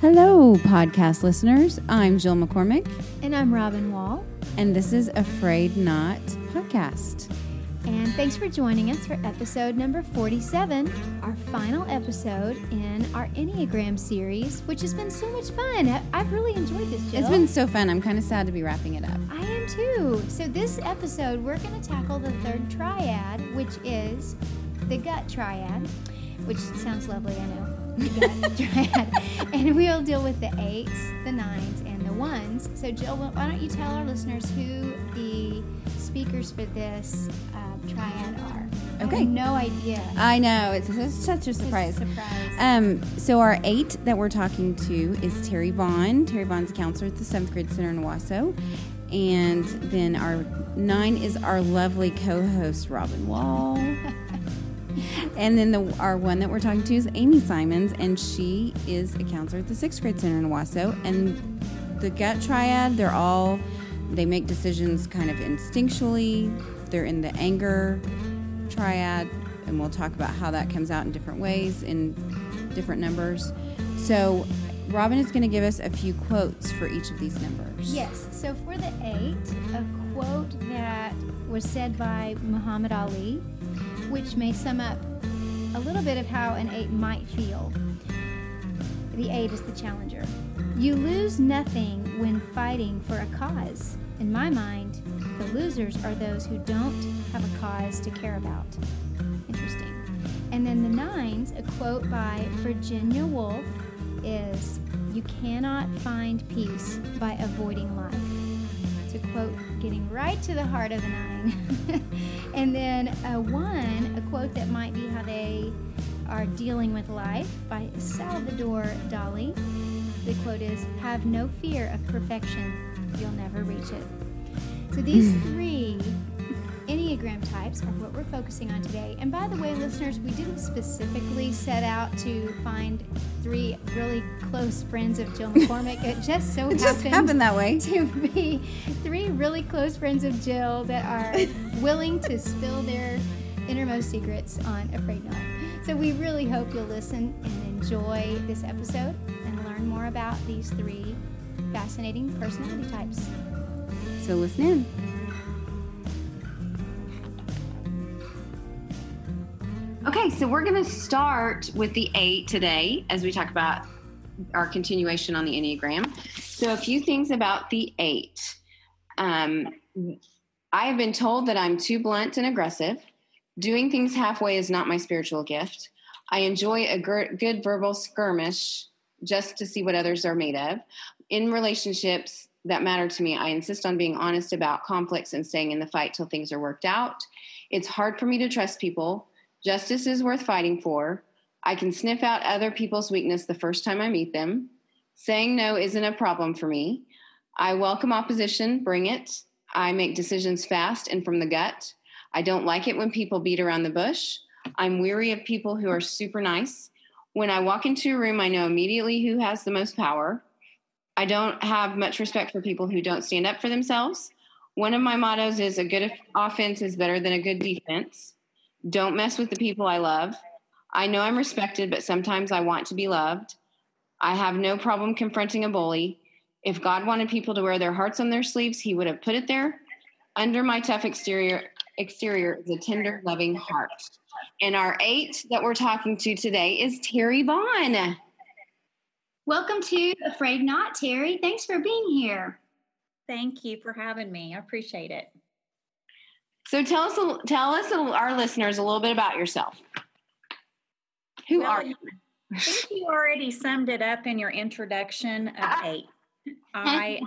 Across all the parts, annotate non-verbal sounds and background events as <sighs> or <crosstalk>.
Hello, podcast listeners. I'm Jill McCormick, And I'm Robin Wall. and this is A Frayed Knot podcast. And thanks for joining us for episode number 47, our final episode in our Enneagram series, which has been so much fun. I've really enjoyed this, Jill. It's been so fun. I'm kind of sad to be wrapping it up. I am too. So, this episode, we're going to tackle the third triad, which is the gut triad, which sounds lovely, I know. The gut <laughs> triad. And we'll deal with the eights, the nines, and the ones. So, Jill, why don't you tell our listeners who the speakers for this uh, triad are? I Okay. have no idea. I know it's, it's such a It's a surprise. surprise. Um, so our eight that we're talking to is Terri Vaughn. Terri Vaughn's a counselor at the seventh grade center in Owasso. And then our nine is our lovely co-host Robin Wall. <laughs> and then the our one that we're talking to is Amy Simons, and she is a counselor at the sixth grade center in Owasso. And the gut triad, they're all they make decisions kind of instinctually. They're in the anger triad, and we'll talk about how that comes out in different ways in different numbers. So, Robin is going to give us a few quotes for each of these numbers. Yes. So for the eight, a quote that was said by Muhammad Ali, which may sum up a little bit of how an eight might feel. The eight is the challenger. You lose nothing when fighting for a cause. In my mind, the losers are those who don't have a cause to care about. Interesting. And then the nines, a quote by Virginia Woolf, is You cannot find peace by avoiding life. To quote getting right to the heart of the nine. <laughs> and then a one, a quote that might be how they are dealing with life by Salvador Dali. The quote is Have no fear of perfection, you'll never reach it. So these hmm. three Enneagram types are what we're focusing on today. And by the way, listeners, we didn't specifically set out to find three really close friends of Jill McCormick. It just so <laughs> It just happened that way. <laughs> to be three really close friends of Jill that are <laughs> willing to spill their innermost secrets on A Frayed Knot. So we really hope you'll listen and enjoy this episode and learn more about these three fascinating personality types. So, listen in. Okay, so we're going to start with the eight today as we talk about our continuation on the Enneagram. So, a few things about the eight. Um, I have been told that I'm too blunt and aggressive. Doing things halfway is not my spiritual gift. I enjoy a good verbal skirmish just to see what others are made of. In relationships that matter to me, I insist on being honest about conflicts and staying in the fight till things are worked out. It's hard for me to trust people. Justice is worth fighting for. I can sniff out other people's weakness the first time I meet them. Saying no isn't a problem for me. I welcome opposition, bring it. I make decisions fast and from the gut. I don't like it when people beat around the bush. I'm weary of people who are super nice. When I walk into a room, I know immediately who has the most power. I don't have much respect for people who don't stand up for themselves. One of my mottos is a good offense is better than a good defense. Don't mess with the people I love. I know I'm respected, but sometimes I want to be loved. I have no problem confronting a bully. If God wanted people to wear their hearts on their sleeves, he would have put it there. Under my tough exterior exterior is a tender, loving heart. And our eight that we're talking to today is Terri Vaughn. Welcome to Afraid Not, Terri. Thanks for being here. Thank you for having me. I appreciate it. So tell us, tell us, our listeners, a little bit about yourself. Who Well, are you? I think you already summed it up in your introduction of <laughs> eight. I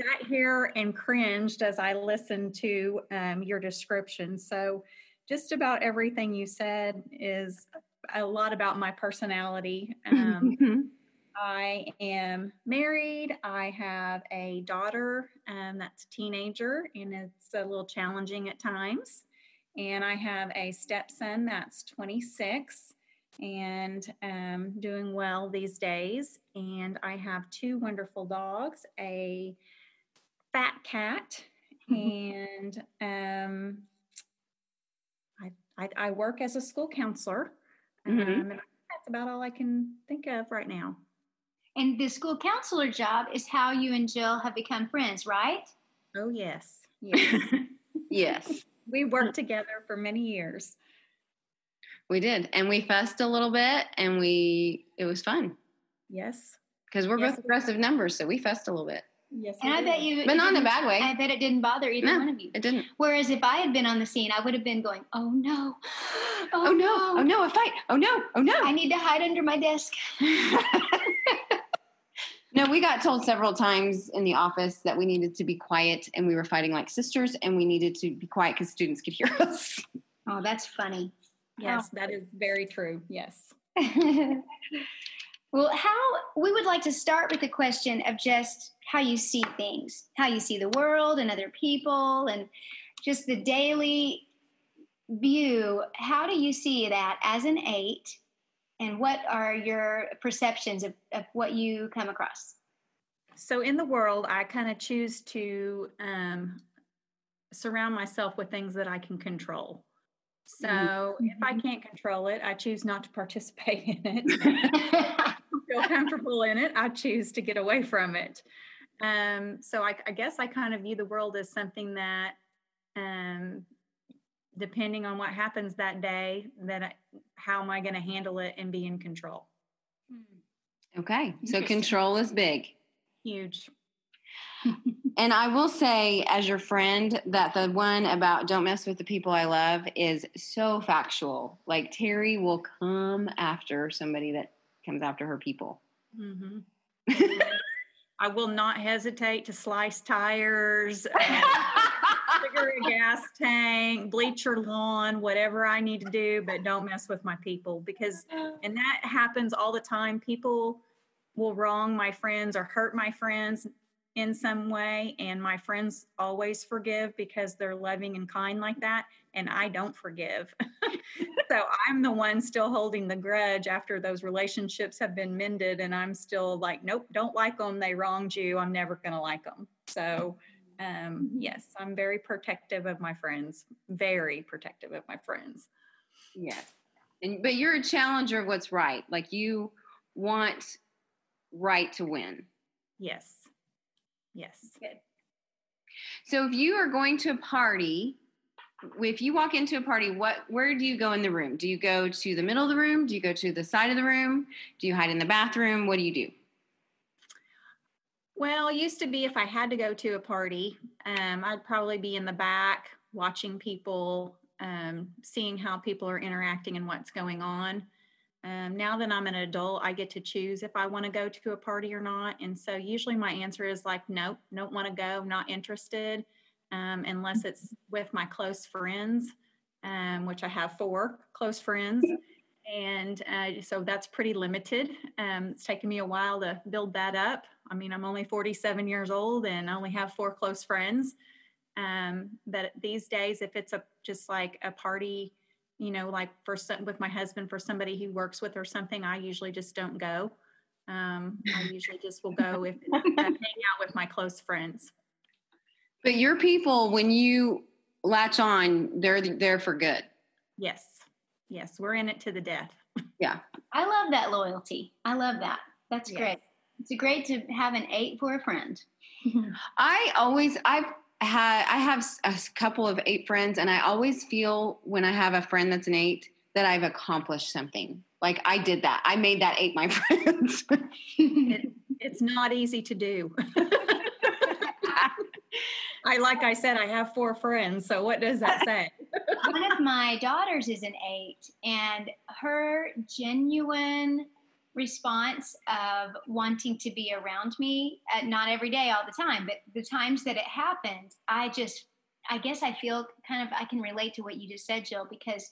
sat here and cringed as I listened to um, your description. So, just about everything you said is a lot about my personality. Um, <laughs> I am married. I have a daughter um, that's a teenager, and it's a little challenging at times. And I have a stepson that's 26 and um, doing well these days. And I have two wonderful dogs a fat cat <laughs> and um, I, I work as a school counselor. Mhm. Um, and that's about all I can think of right now. And the school counselor job is how you and Jill have become friends, right? Oh, yes. Yes. <laughs> Yes, we worked together for many years. we did, and we fussed a little bit, and we it was fun Yes. because we're Yes. both aggressive numbers, so we fussed a little bit, Yes. And we I bet you, but not in a bad way. I bet it didn't bother either No. one of you. It didn't. Whereas if I had been on the scene, I would have been going, "Oh no, <gasps> oh, Oh no! Oh no! A fight! Oh no! Oh no! I need to hide under my desk." <laughs> <laughs> no, we got told several times in the office that we needed to be quiet and we were fighting like sisters and we needed to be quiet because students could hear <laughs> us. Oh, that's funny. Yes, that is very true. Yes. <laughs> well, how we would like to start with the question of just how you see things, how you see the world and other people, and just the daily view. How do you see that as an eight? And what are your perceptions of, of what you come across? So in the world, I kind of choose to um, surround myself with things that I can control. So if I can't control it, I choose not to participate <laughs> in it. <laughs> feel comfortable in it, I choose to get away from it. Um, so I, I guess I kind of view the world as something that, um, depending on what happens that day, that I, how am I going to handle it and be in control? okay, so control is big. Huge. <laughs> And I will say, as your friend, that the one about don't mess with the people I love is so factual. Like Terri will come after somebody that comes after her people. hmm <laughs> I will not hesitate to slice tires, uh, <laughs> figure a gas tank, bleach your lawn, whatever I need to do, but don't mess with my people because, and that happens all the time. People will wrong my friends or hurt my friends in some way, and my friends always forgive because they're loving and kind like that, and I don't forgive. <laughs> so I'm the one still holding the grudge after those relationships have been mended, and I'm still like, nope, don't like them. They wronged you. I'm never going to like them. So, um, yes, I'm very protective of my friends, very protective of my friends. Yes. And but you're a challenger of what's right. Like you want right to win. Yes. Yes. Good. So if you are going to a party, if you walk into a party, what where do you go in the room? Do you go to the middle of the room? Do you go to the side of the room? Do you hide in the bathroom? What do you do? Well, used to be if I had to go to a party, um, I'd probably be in the back watching people, um, seeing how people are interacting and what's going on. Um, now that I'm an adult, I get to choose if I want to go to a party or not. And so usually my answer is like, nope, don't want to go, not interested, um, unless it's with my close friends, um, which I have four close friends. And uh, so that's pretty limited. Um, it's taken me a while to build that up. I mean, I'm only 47 years old and I only have four close friends. Um, but these days, if it's a just like a party, you know, like for some, with my husband for somebody he works with or something, I usually just don't go. Um, I usually just will go if <laughs> uh, hang out with my close friends. But your people, when you latch on, they're there for good. Yes, yes, we're in it to the death. <laughs> Yeah. I love that loyalty. I love that. That's Yes. great. It's great to have an eight for a friend. <laughs> I always I've had I have a couple of eight friends, and I always feel when I have a friend that's an eight that I've accomplished something. Like I did that. I made that eight my <laughs> friends. It, it's not easy to do. I like I said, I have four friends. So what does that say? One of my daughters is an eight, and her genuine response of wanting to be around me, uh, not every day, all the time, but the times that it happens, I just, I guess I feel kind of, I can relate to what you just said, Jill, because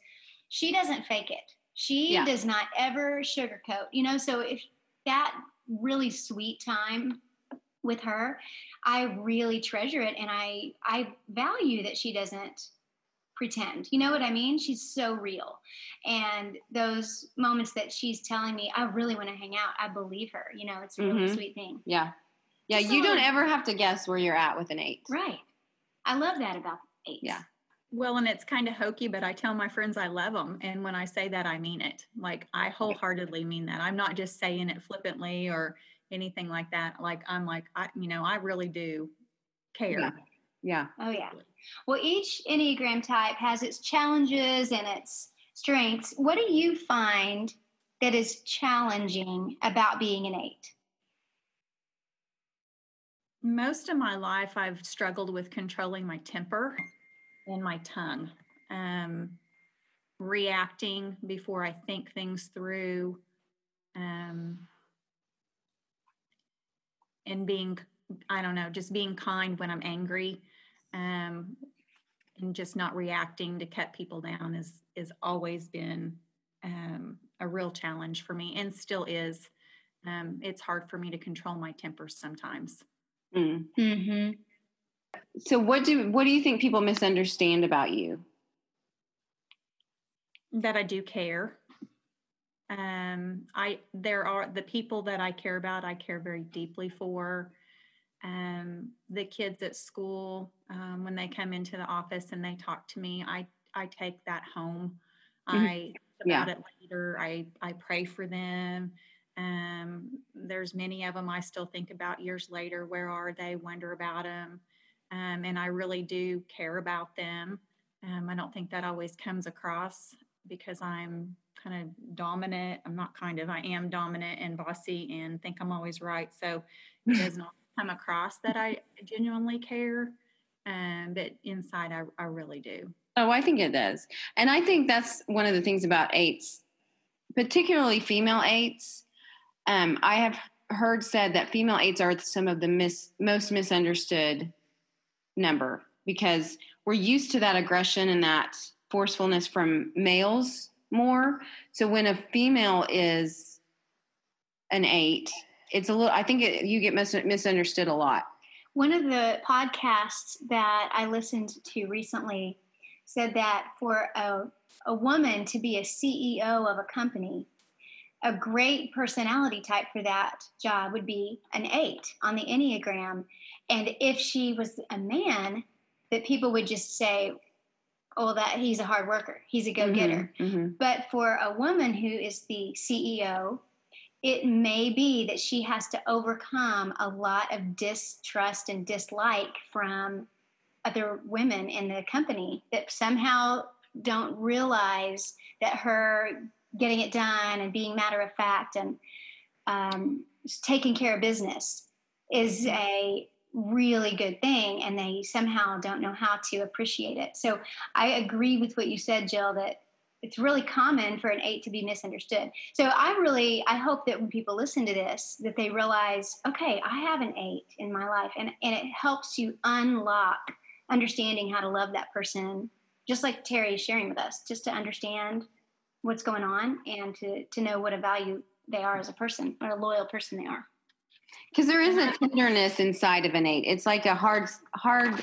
she doesn't fake it. She Yeah. does not ever sugarcoat, you know, so if that really sweet time with her, I really treasure it and I I value that she doesn't pretend. You know what I mean? She's so real. And those moments that she's telling me, I really want to hang out, I believe her. You know, it's a really Mhm. sweet thing. yeah, yeah. Just You so- don't ever have to guess where you're at with an eight. Right. I love that about eight. Yeah. Well, and it's kind of hokey, but I tell my friends I love them. And when I say that, I mean it. Like, I wholeheartedly mean that. I'm not just saying it flippantly or anything like that. Like, I'm like, I, you know, I really do care. Yeah. yeah. Oh, yeah. Well, each Enneagram type has its challenges and its strengths. What do you find that is challenging about being an eight? Most of my life, I've struggled with controlling my temper and my tongue, um, reacting before I think things through, um, and being, I don't know, just being kind when I'm angry, um, and just not reacting to cut people down is is always been um, a real challenge for me, and still is. Um, it's hard for me to control my temper sometimes. Mm. Mm-hmm. So what do what do you think people misunderstand about you? that I do care. Um, I there are the people that I care about. I care very deeply for. Um, the kids at school um, when they come into the office and they talk to me, I I take that home. Mhm. I think Yeah. about it later. I I pray for them. Um, there's many of them I still think about years later. Where are they? Wonder about them. Um, and I really do care about them. Um, I don't think that always comes across because I'm kind of dominant. I'm not kind of, I am dominant and bossy and think I'm always right. So it does not come across that I genuinely care. Um, but inside, I, I really do. Oh, I think it does. And I think that's one of the things about eights, particularly female eights. Um, I have heard said that female eights are some of the mis- most misunderstood number because we're used to that aggression and that forcefulness from males more. So when a female is an eight, it's a little, I think it, you get mis- misunderstood a lot. One of the podcasts that I listened to recently said that for a, a woman to be a CEO of a company, a great personality type for that job would be an eight on the Enneagram. And if she was a man, that people would just say, oh, that he's a hard worker, he's a go getter. Mhm, mhm. But for a woman who is the CEO, it may be that she has to overcome a lot of distrust and dislike from other women in the company that somehow don't realize that her getting it done and being matter of fact and um, taking care of business is a really good thing and they somehow don't know how to appreciate it. So i agree with what you said jill that it's really common for an eight to be misunderstood so i really i hope that when people listen to this that they realize okay i have an eight in my life and, and it helps you unlock understanding how to love that person just like terri is sharing with us just to understand what's going on and to, to know what a value they are as a person what a loyal person they are Because there is a tenderness inside of an eight. It's like a hard, hard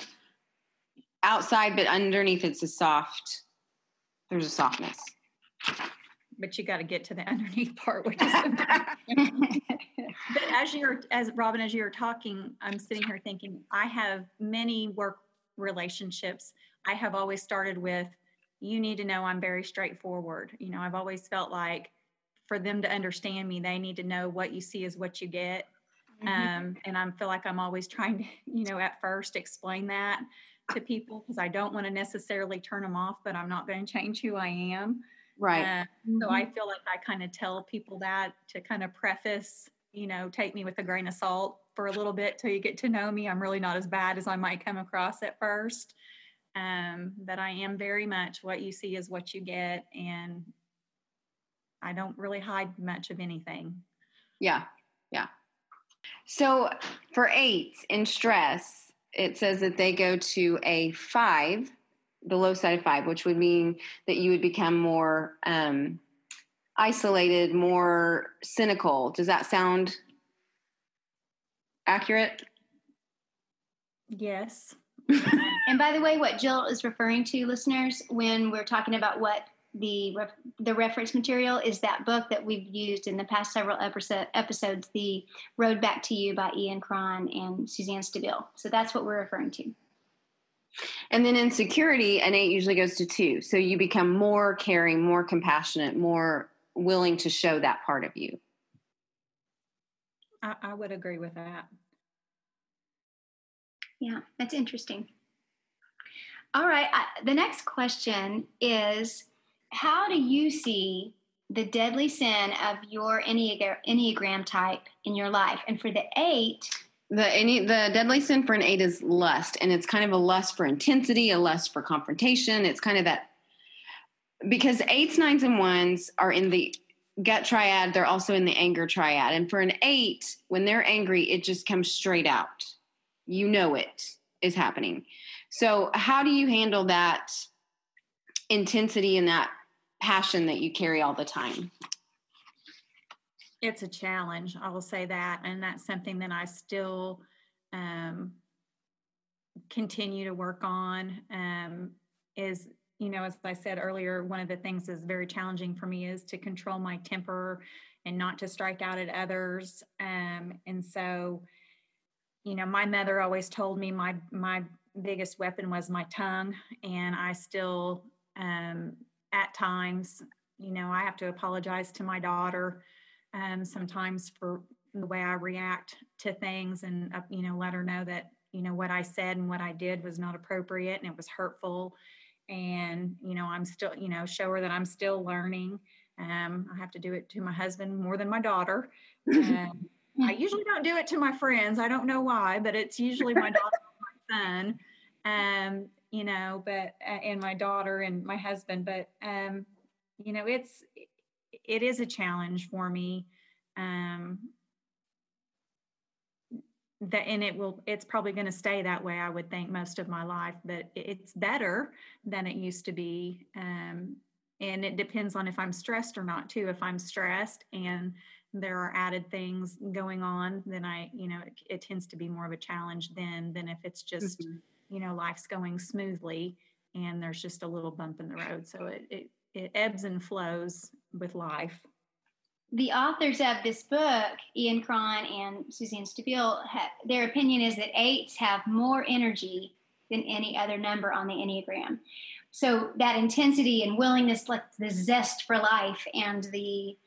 outside, but underneath it's a soft. There's a softness. But you got to get to the <laughs> underneath part, which is but as you're as robin as you're talking i'm sitting here thinking i have many work relationships. I have always started with you need to know i'm very straightforward. You know i've always felt like for them to understand me they need to know what you see is what you get. Um, and i feel like i'm always trying to <laughs> you know at first explain that to people because i don't want to necessarily turn them off but i'm not going to change who i am Right. uh, so I feel like I kind of tell people that to kind of preface, you know, take me with a grain of salt for a little bit till you get to know me. I'm really not as bad as I might come across at first. Um, but I am very much what you see is what you get, and I don't really hide much of anything. yeah. Yeah. So for eights in stress, it says that they go to a five, the low side of five, which would mean that you would become more um, isolated, more cynical. Does that sound accurate? Yes. And by the way, what Jill is referring to, listeners, when we're talking about what the ref- the reference material is that book that we've used in the past several episode, episodes, "The Road Back to You" by Ian Cron and Suzanne Stabile. So that's what we're referring to. And then insecurity, an eight usually goes to two. So you become more caring, more compassionate, more willing to show that part of you. I, I would agree with that. Yeah, that's interesting. All right. I, the next question is How do you see the deadly sin of your Enneagram, type in your life? And for the eight, the any the deadly sin for an eight is lust, and it's kind of a lust for intensity, a lust for confrontation. It's kind of that because eights, nines, and ones are in the gut triad. They're also in the anger triad, and for an eight, when they're angry, it just comes straight out. You know it is happening. So, how do you handle that intensity and that passion that you carry all the time? it's a challenge. I will say that, and that's something that I still um, continue to work on. Um, is you know, as I said earlier, one of the things that's very challenging for me is to control my temper and not to strike out at others. Um, and so, you know, my mother always told me my my biggest weapon was my tongue, and I still, um, at times, you know, I have to apologize to my daughter um, sometimes for the way I react to things and, uh, you know, let her know that, you know, what I said and what I did was not appropriate and it was hurtful. And, you know, I'm still, you know, show her that I'm still learning. Um, I have to do it to my husband more than my daughter. Um, I <laughs> usually don't do it to my friends. I don't know why, but it's usually my daughter and my son. Um, you know, but and my daughter and my husband, but um, you know, it's it is a challenge for me. Um, that and it will it's probably going to stay that way i would think most of my life but it's better than it used to be um, and it depends on if i'm stressed or not too if i'm stressed and there are added things going on then i you know it, it tends to be more of a challenge then than if it's just mm-hmm. You know life's going smoothly and there's just a little bump in the road so it, it it ebbs and flows with life. The authors of this book, Ian Cron and Suzanne Stabile, their opinion is that eights have more energy than any other number on the Enneagram. So that intensity and willingness, like the zest for life and the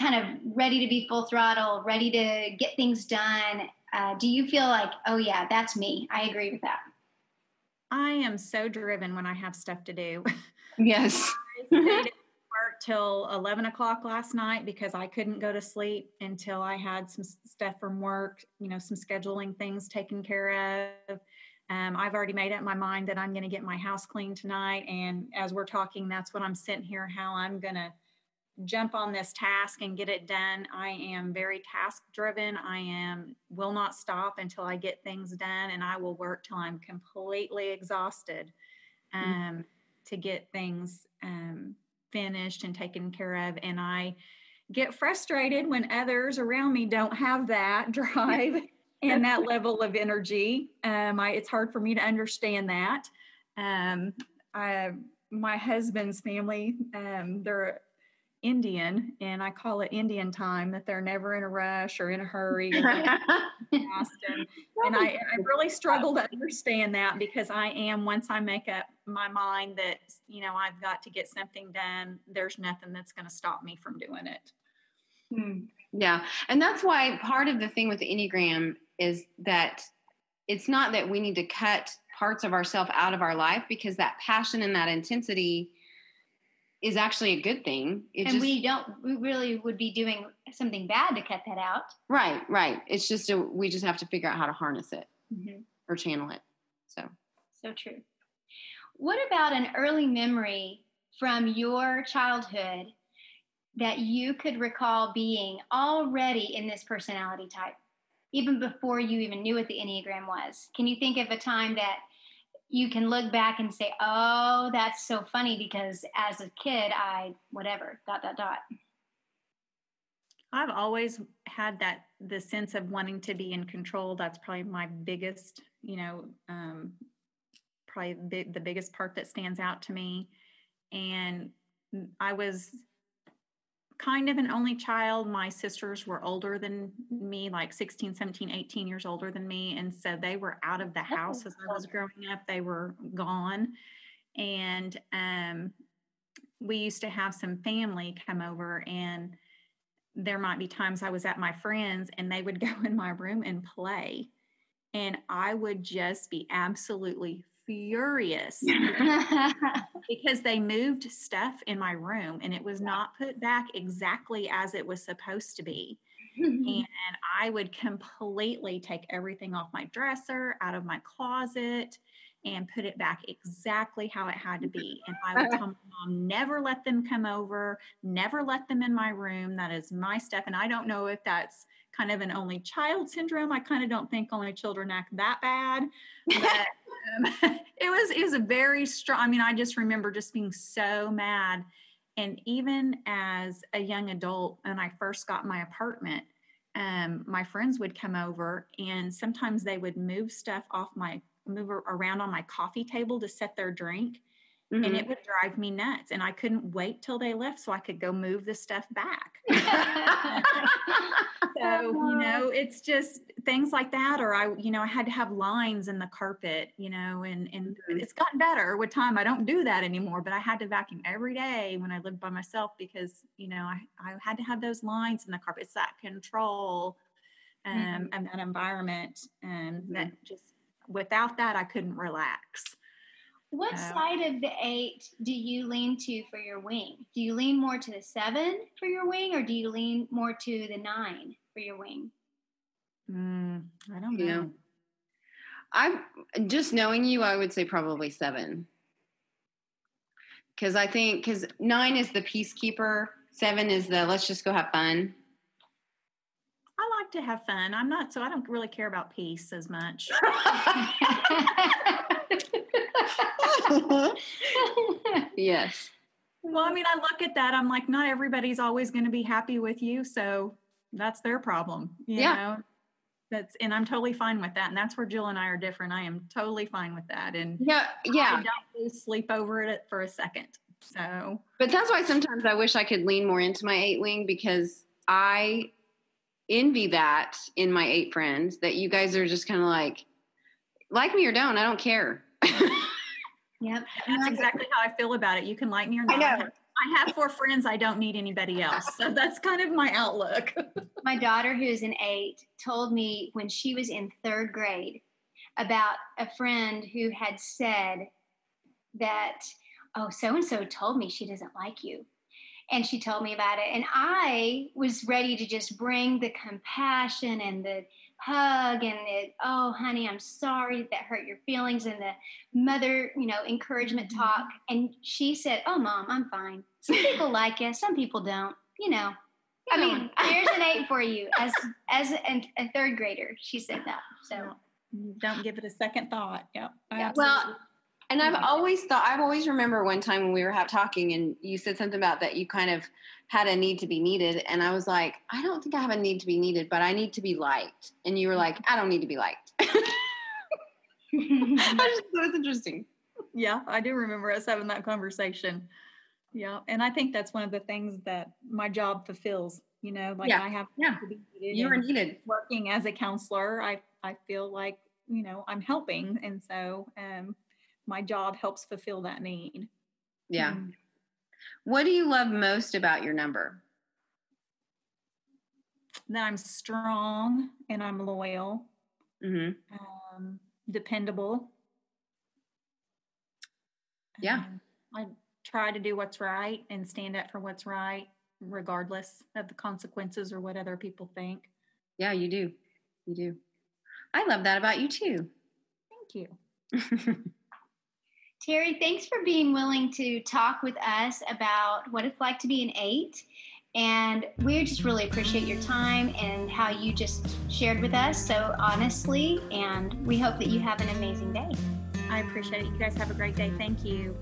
kind of ready to be full throttle, ready to get things done. Uh, do you feel like, oh yeah, that's me? I agree with that. I am so driven when I have stuff to do. <laughs> Yes. I stayed in work till 11 o'clock last night because I couldn't go to sleep until I had some stuff from work, you know, some scheduling things taken care of. Um, I've already made up my mind that I'm going to get my house clean tonight. And as we're talking, that's what I'm sitting here, how I'm going to jump on this task and get it done. I am very task driven. I am will not stop until I get things done and I will work till I'm completely exhausted. Mm-hmm. Um, mm-hmm to get things um, finished and taken care of. And I get frustrated when others around me don't have that <laughs> drive <laughs> and that level of energy. Um, I, it's hard for me to understand that. Um, I, my husband's family, um, they're Indian, and I call it Indian time that they're never in a rush or in a hurry. <laughs> and, and I, I really struggle to understand that because I am, once I make up my mind that, you know, I've got to get something done, there's nothing that's going to stop me from doing it. Hmm. Yeah. And that's why part of the thing with the Enneagram is that it's not that we need to cut parts of ourselves out of our life because that passion and that intensity is actually a good thing. It and just, we don't, we really would be doing something bad to cut that out. Right, right. It's just a, we just have to figure out how to harness it mm-hmm. or channel it. So, so true. What about an early memory from your childhood that you could recall being already in this personality type, even before you even knew what the Enneagram was? Can you think of a time that you can look back and say, oh, that's so funny because as a kid, I, whatever, dot, dot, dot. I've always had that, the sense of wanting to be in control. That's probably my biggest, you know, um, probably the biggest part that stands out to me. And I was kind of an only child. My sisters were older than me, like 16, 17, 18 years older than me. And so they were out of the house as I was growing up. They were gone. And um, we used to have some family come over, and there might be times I was at my friends and they would <laughs> go in my room and play. And I would just be absolutely furious <laughs> because they moved stuff in my room and it was not put back exactly as it was supposed to be. <laughs> and I would completely take everything off my dresser, out of my closet, and put it back exactly how it had to be. And I would <laughs> tell my mom, never let them come over, never let them in my room. That is my stuff. And I don't know if that's kind of an only child syndrome. I kind of don't think only children act that bad. <laughs> But um, <laughs> it was it was a very strong. I mean, I just remember just being so mad. And even as a young adult, when I first got my apartment, um, my friends would come over, and sometimes they would move stuff off my move around on my coffee table to set their drink. Mm-hmm. and it would drive me nuts and i couldn't wait till they left so i could go move the stuff back so you know it's just things like that or i you know i had to have lines in the carpet you know and and mm-hmm. it's gotten better with time i don't do that anymore but i had to vacuum every day when i lived by myself because you know i, I had to have those lines in the carpet it's that control um, mm-hmm. and that environment and mm-hmm. that just without that i couldn't relax what uh, side of the eight do you lean to for your wing? Do you lean more to the seven for your wing, or do you lean more to the nine for your wing? Mm, I don't know. Yeah. I'm just knowing you, I would say probably seven. Because I think, because nine is the peacekeeper, seven is the let's just go have fun. I like to have fun. I'm not, so I don't really care about peace as much. <laughs> yes. Well, I mean, I look at that. I'm like, not everybody's always going to be happy with you, so that's their problem. You yeah. know, that's and I'm totally fine with that. And that's where Jill and I are different. I am totally fine with that. And yeah, yeah, I don't lose sleep over it for a second. So, but that's why sometimes I wish I could lean more into my eight wing because I envy that in my eight friends that you guys are just kind of like, like me or don't, I don't care. <laughs> Yep. That's exactly how I feel about it. You can like me or not. I know. I have four friends. I don't need anybody else. So that's kind of my outlook. <laughs> my daughter, who's an eight, told me when she was in third grade about a friend who had said that, oh, so and so told me she doesn't like you. And she told me about it. And I was ready to just bring the compassion and the hug and the oh honey i'm sorry that hurt your feelings and the mother you know encouragement mm-hmm. talk and she said oh mom i'm fine. Some people like you some people don't you know. I mean there's an eight <laughs> for you as as a, a third grader she said that so. Don't give it a second thought yep yeah. well and I've always thought, I've always remember one time when we were talking and you said something about that you kind of had a need to be needed. And I was like, I don't think I have a need to be needed, but I need to be liked. And you were like, I don't need to be liked. <laughs> <laughs> I just thought it was interesting. Yeah, I do remember us having that conversation. Yeah. And I think that's one of the things that my job fulfills. You know, like yeah. I have yeah. to be needed. You are needed. Working as a counselor, I I feel like, you know, I'm helping. And so um my job helps fulfill that need. Yeah. Mm. What do you love most about your number? That I'm strong and I'm loyal, mm-hmm. um, dependable. Yeah. Um, I try to do what's right and stand up for what's right, regardless of the consequences or what other people think. Yeah, you do. You do. I love that about you too. Thank you. <laughs> Terri, thanks for being willing to talk with us about what it's like to be an eight. And we just really appreciate your time and how you just shared with us so honestly. And we hope that you have an amazing day. I appreciate it. You guys have a great day. Thank you.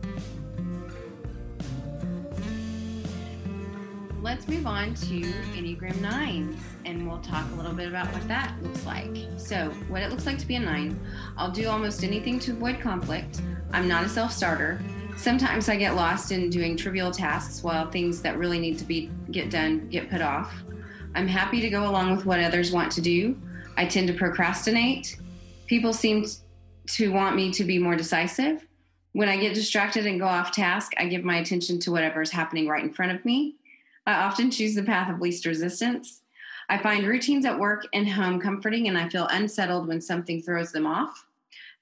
Let's move on to Enneagram 9s and we'll talk a little bit about what that looks like. So, what it looks like to be a 9, I'll do almost anything to avoid conflict. I'm not a self starter. Sometimes I get lost in doing trivial tasks while things that really need to be get done get put off. I'm happy to go along with what others want to do. I tend to procrastinate. People seem to want me to be more decisive. When I get distracted and go off task, I give my attention to whatever is happening right in front of me. I often choose the path of least resistance. I find routines at work and home comforting, and I feel unsettled when something throws them off.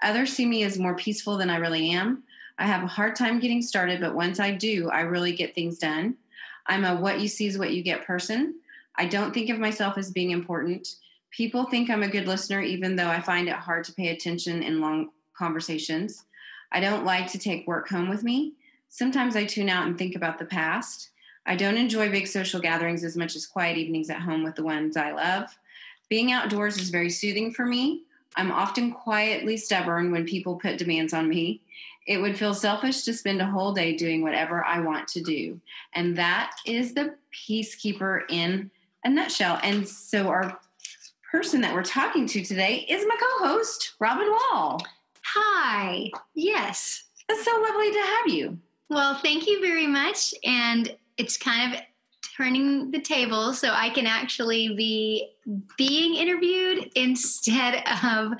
Others see me as more peaceful than I really am. I have a hard time getting started, but once I do, I really get things done. I'm a what you see is what you get person. I don't think of myself as being important. People think I'm a good listener, even though I find it hard to pay attention in long conversations. I don't like to take work home with me. Sometimes I tune out and think about the past. I don't enjoy big social gatherings as much as quiet evenings at home with the ones I love. Being outdoors is very soothing for me. I'm often quietly stubborn when people put demands on me. It would feel selfish to spend a whole day doing whatever I want to do. And that is the peacekeeper in a nutshell. And so, our person that we're talking to today is my co host, Robin Wall. Hi. Yes. It's so lovely to have you. Well, thank you very much. And it's kind of turning the table so I can actually be being interviewed instead <laughs> of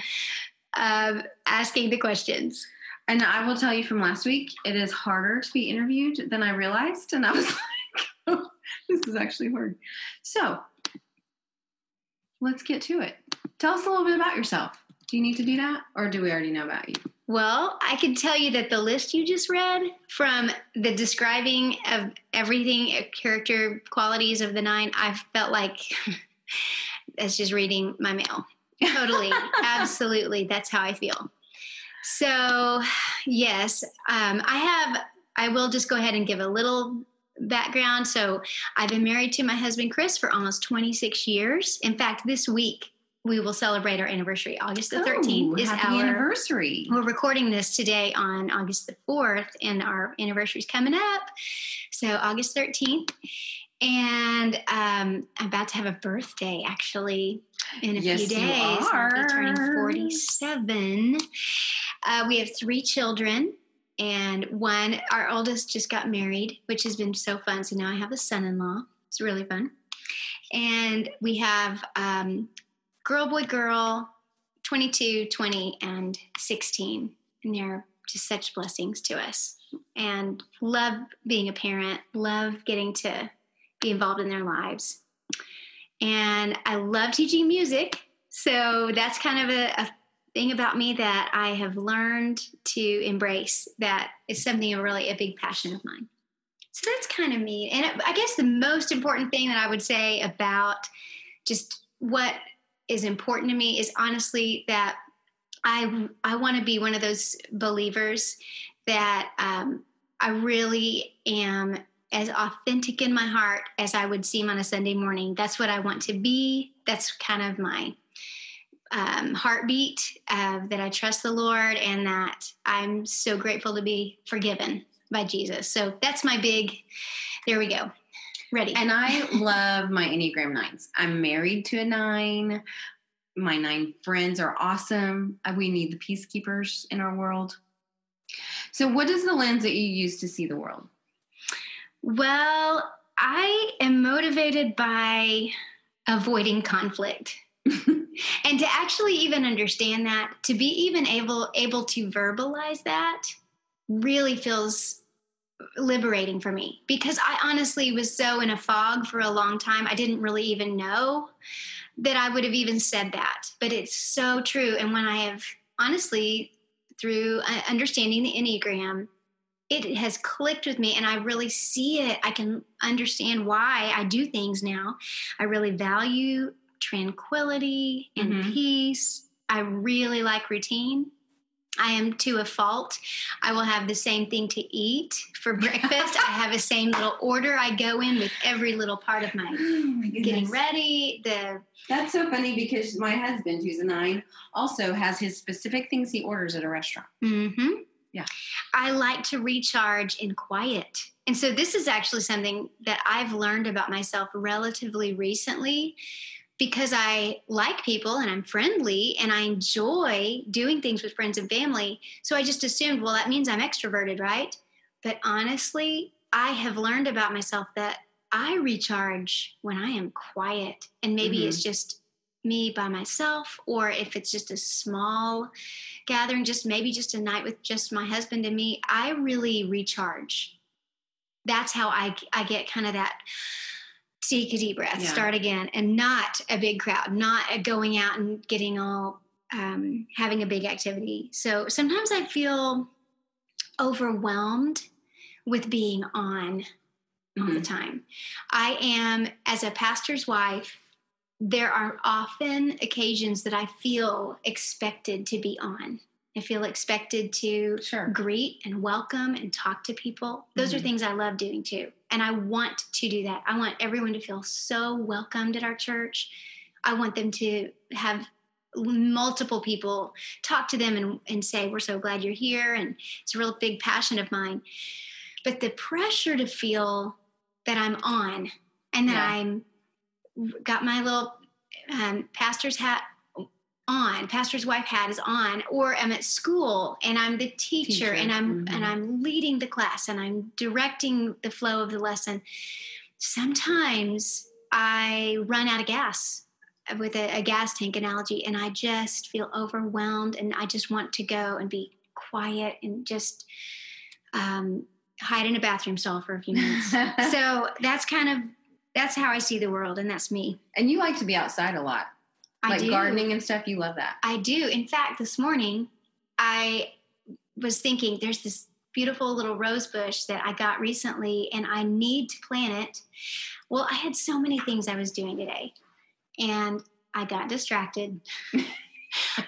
uh, asking the questions. And I will tell you from last week, it is harder to be interviewed than I realized. And I was <laughs> like, <laughs> this is actually hard. So let's get to it. Tell us a little bit about yourself. Do you need to do that? Or do we already know about you? Well, I can tell you that the list you just read from the describing of everything, uh, character qualities of the nine, I felt like <laughs> that's just reading my mail. Totally. <laughs> Absolutely. That's how I feel. So, yes, um, I have, I will just go ahead and give a little background. So, I've been married to my husband, Chris, for almost 26 years. In fact, this week, we will celebrate our anniversary. August the 13th is happy our anniversary. We're recording this today on August the 4th, and our anniversary is coming up. So, August 13th. And um, I'm about to have a birthday actually in a Yes, few you days. I'll be turning 47. Uh, we have three children, and one, our oldest, just got married, which has been so fun. So now I have a son in law. It's really fun. And we have um, girl, boy, girl, 22, 20, and 16. And they're just such blessings to us. And love being a parent, love getting to be involved in their lives. And I love teaching music. So that's kind of a, a thing about me that I have learned to embrace that is something really a big passion of mine. So that's kind of me. And I guess the most important thing that I would say about just what is important to me is honestly that I I want to be one of those believers that um, I really am as authentic in my heart as I would seem on a Sunday morning. That's what I want to be. That's kind of my um, heartbeat uh, that I trust the Lord and that I'm so grateful to be forgiven by Jesus. So that's my big. There we go. Ready. And I love my Enneagram nines. I'm married to a nine. My nine friends are awesome. Uh, We need the peacekeepers in our world. So, what is the lens that you use to see the world? Well, I am motivated by avoiding conflict. <laughs> and to actually even understand that, to be even able able to verbalize that really feels liberating for me because I honestly was so in a fog for a long time. I didn't really even know that I would have even said that. But it's so true and when I have honestly through uh, understanding the Enneagram it has clicked with me and I really see it. I can understand why I do things now. I really value tranquility and Mhm. peace. I really like routine. I am to a fault. I will have the same thing to eat for breakfast. I have the same little order I go in with every little part of my <gasps> getting ready. The That's so funny because my husband, who's a nine, also has his specific things he orders at a restaurant. Mm-hmm. Yeah. I like to recharge in quiet. And so this is actually something that I've learned about myself relatively recently because I like people and I'm friendly and I enjoy doing things with friends and family. So I just assumed, well, that means I'm extroverted, right? But honestly, I have learned about myself that I recharge when I am quiet. And maybe Mhm. it's just me by myself, or if it's just a small gathering, just maybe just a night with just my husband and me, I really recharge. That's how I, I get kind of that take a deep breath, Yeah. start again, and not a big crowd, not a going out and getting all um, having a big activity. So sometimes I feel overwhelmed with being on all the Mhm. time. I am, as a pastor's wife, there are often occasions that I feel expected to be on. I feel expected to Sure. greet and welcome and talk to people. Those are Mhm. things I love doing too. And I want to do that. I want everyone to feel so welcomed at our church. I want them to have multiple people talk to them and, and say, We're so glad you're here. And it's a real big passion of mine. But the pressure to feel that I'm on and that Yeah. I'm got my little um, pastor's hat on pastor's wife hat is on or i'm at school and i'm the teacher, Teacher, and i'm mhm. and i'm leading the class and i'm directing the flow of the lesson sometimes i run out of gas with a, a gas tank analogy and i just feel overwhelmed and i just want to go and be quiet and just um, hide in a bathroom stall for a few minutes. <laughs> So that's kind of that's how i see the world and that's me. And you like to be outside a lot, i like do gardening and stuff. You love that. I do. In fact, this morning I was thinking there's this beautiful little rose bush that I got recently and I need to plant it. Well, I had so many things I was doing today and I got distracted. <laughs>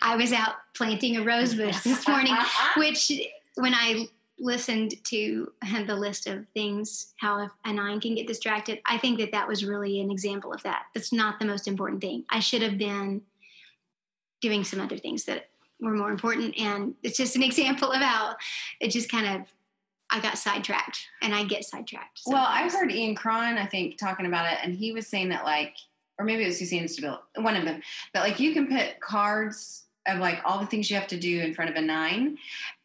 I was out planting a rose bush this morning, <laughs> which when I listened to <laughs> the list of things how a nine can get distracted i think that that was really an example of that. That's not the most important thing. I should have been doing some other things that were more important and it's just an <laughs> example of how it just kind of i got sidetracked and i get sidetracked Well, I heard Ian Cron, I think, talking about it, and he was saying that like, or maybe it was Suzanne Stabile, one of them, that like you can put cards of like all the things you have to do in front of a nine,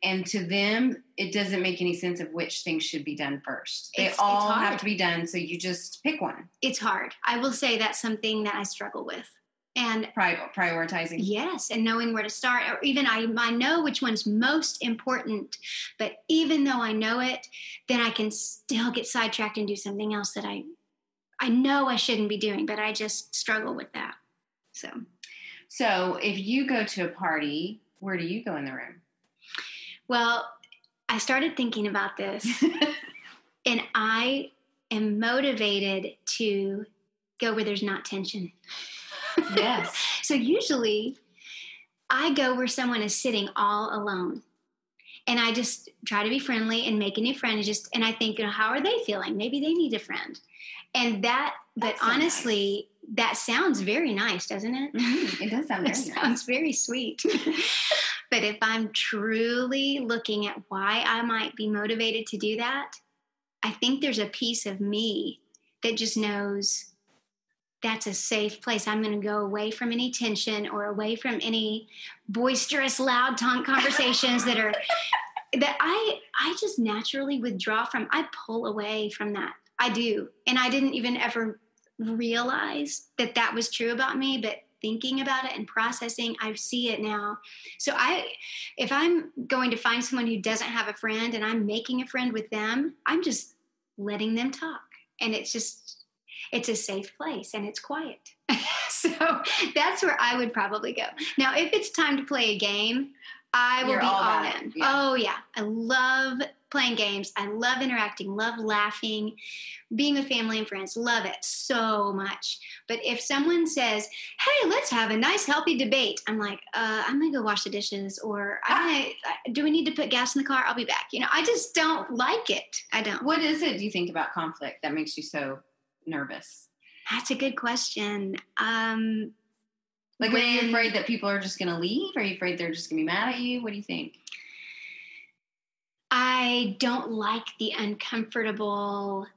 and to them, it doesn't make any sense of which things should be done first. They It's- it's all hard. have to be done, so you just pick one. it's hard i will say that's something that i struggle with and Pri- prioritizing. Yes, and knowing where to start, or even I, I know which one's most important, but even though I know it, then I can still get sidetracked and do something else that I, I know I shouldn't be doing, but I just struggle with that. So So if you go to a party, where do you go in the room? Well, I started thinking about this <laughs> and I am motivated to go where there's not tension. yes. <laughs> So usually I go where someone is sitting all alone. And I just try to be friendly and make a new friend and just and I think, you know, how are they feeling? Maybe they need a friend. And that but That's honestly, that sounds very nice, doesn't it? <laughs> Mhm. It does sound <laughs> It very nice. sounds very sweet. <laughs> but if I'm truly looking at why I might be motivated to do that, I think there's a piece of me that just knows that's a safe place. I'm going to go away from any tension or away from any boisterous, loud tongue conversations that are that I I just naturally withdraw from. I pull away from that. I do, and I didn't even ever realize that that was true about me, but thinking about it and processing i see it now. So i if i'm going to find someone who doesn't have a friend and i'm making a friend with them i'm just letting them talk. And it's just it's a safe place and it's quiet. <laughs> So that's where i would probably go. Now if it's time to play a game i will You're be all all, it, in yeah. oh yeah. I love playing games. I love interacting love laughing. Being with family and friends love it so much. But if someone says hey let's have a nice healthy debate i'm like uh, i'm gonna go wash the dishes or I'm gonna, uh, do we need to put gas in the car? I'll be back. You know i just don't like it. I don't. What is it do you think about conflict that makes you so nervous? that's a good question. Um Like, are you When- afraid that people are just going to leave? Are you afraid they're just going to be mad at you? What do you think? I don't like the uncomfortable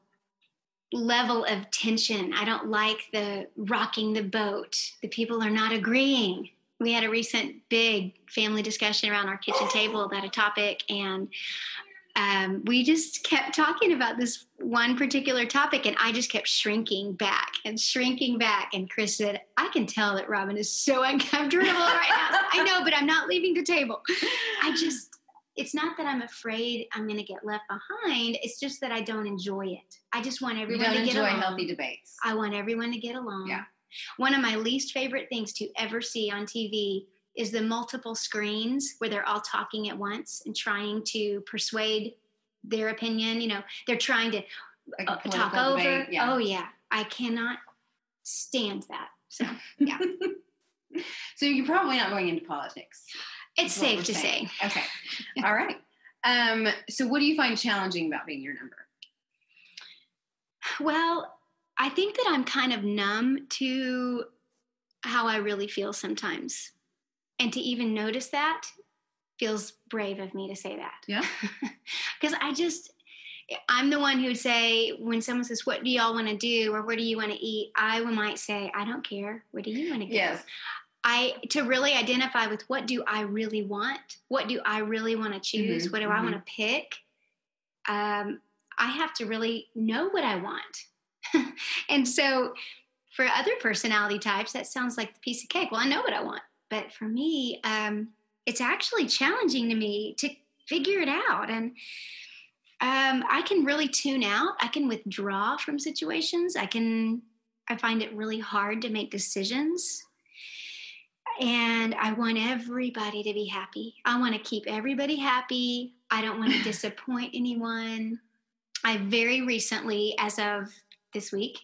level of tension. I don't like the rocking the boat. The people are not agreeing. We had a recent big family discussion around our kitchen table about a topic, and um, we just kept talking about this one particular topic, and I just kept shrinking back and shrinking back. And Chris said, I can tell that Robin is so uncomfortable right now. I know, but I'm not leaving the table. I just, it's not that I'm afraid I'm going to get left behind. It's just that I don't enjoy it. I just want everyone to get enjoy along. healthy debates. I want everyone to get along. Yeah. One of my least favorite things to ever see on TV is the multiple screens where they're all talking at once and trying to persuade their opinion. You know, they're trying to Like uh, talk political over. yeah. Oh, yeah. I cannot stand that. So yeah. <laughs> So you're probably not going into politics. It's safe to saying. say. Okay. <laughs> All right. Um, so what do you find challenging about being your number? Well, I think that I'm kind of numb to how I really feel sometimes. And to even notice that feels brave of me to say that. Yeah. <laughs> Because I just, I'm the one who would say, when someone says, What do y'all want to do? or Where do you want to eat? I might say, I don't care. Where do you want to go? Yes. I to really identify with what do I really want? What do I really want to choose? Mhm, what do I want to pick? Um, I have to really know what I want. <laughs> and so for other personality types, that sounds like the piece of cake. Well, I know what I want. But for me, um, it's actually challenging to me to figure it out. And um, I can really tune out. I can withdraw from situations. I can, I find it really hard to make decisions and I want everybody to be happy. I want to keep everybody happy. I don't want to <laughs> disappoint anyone. I very recently, as of this week,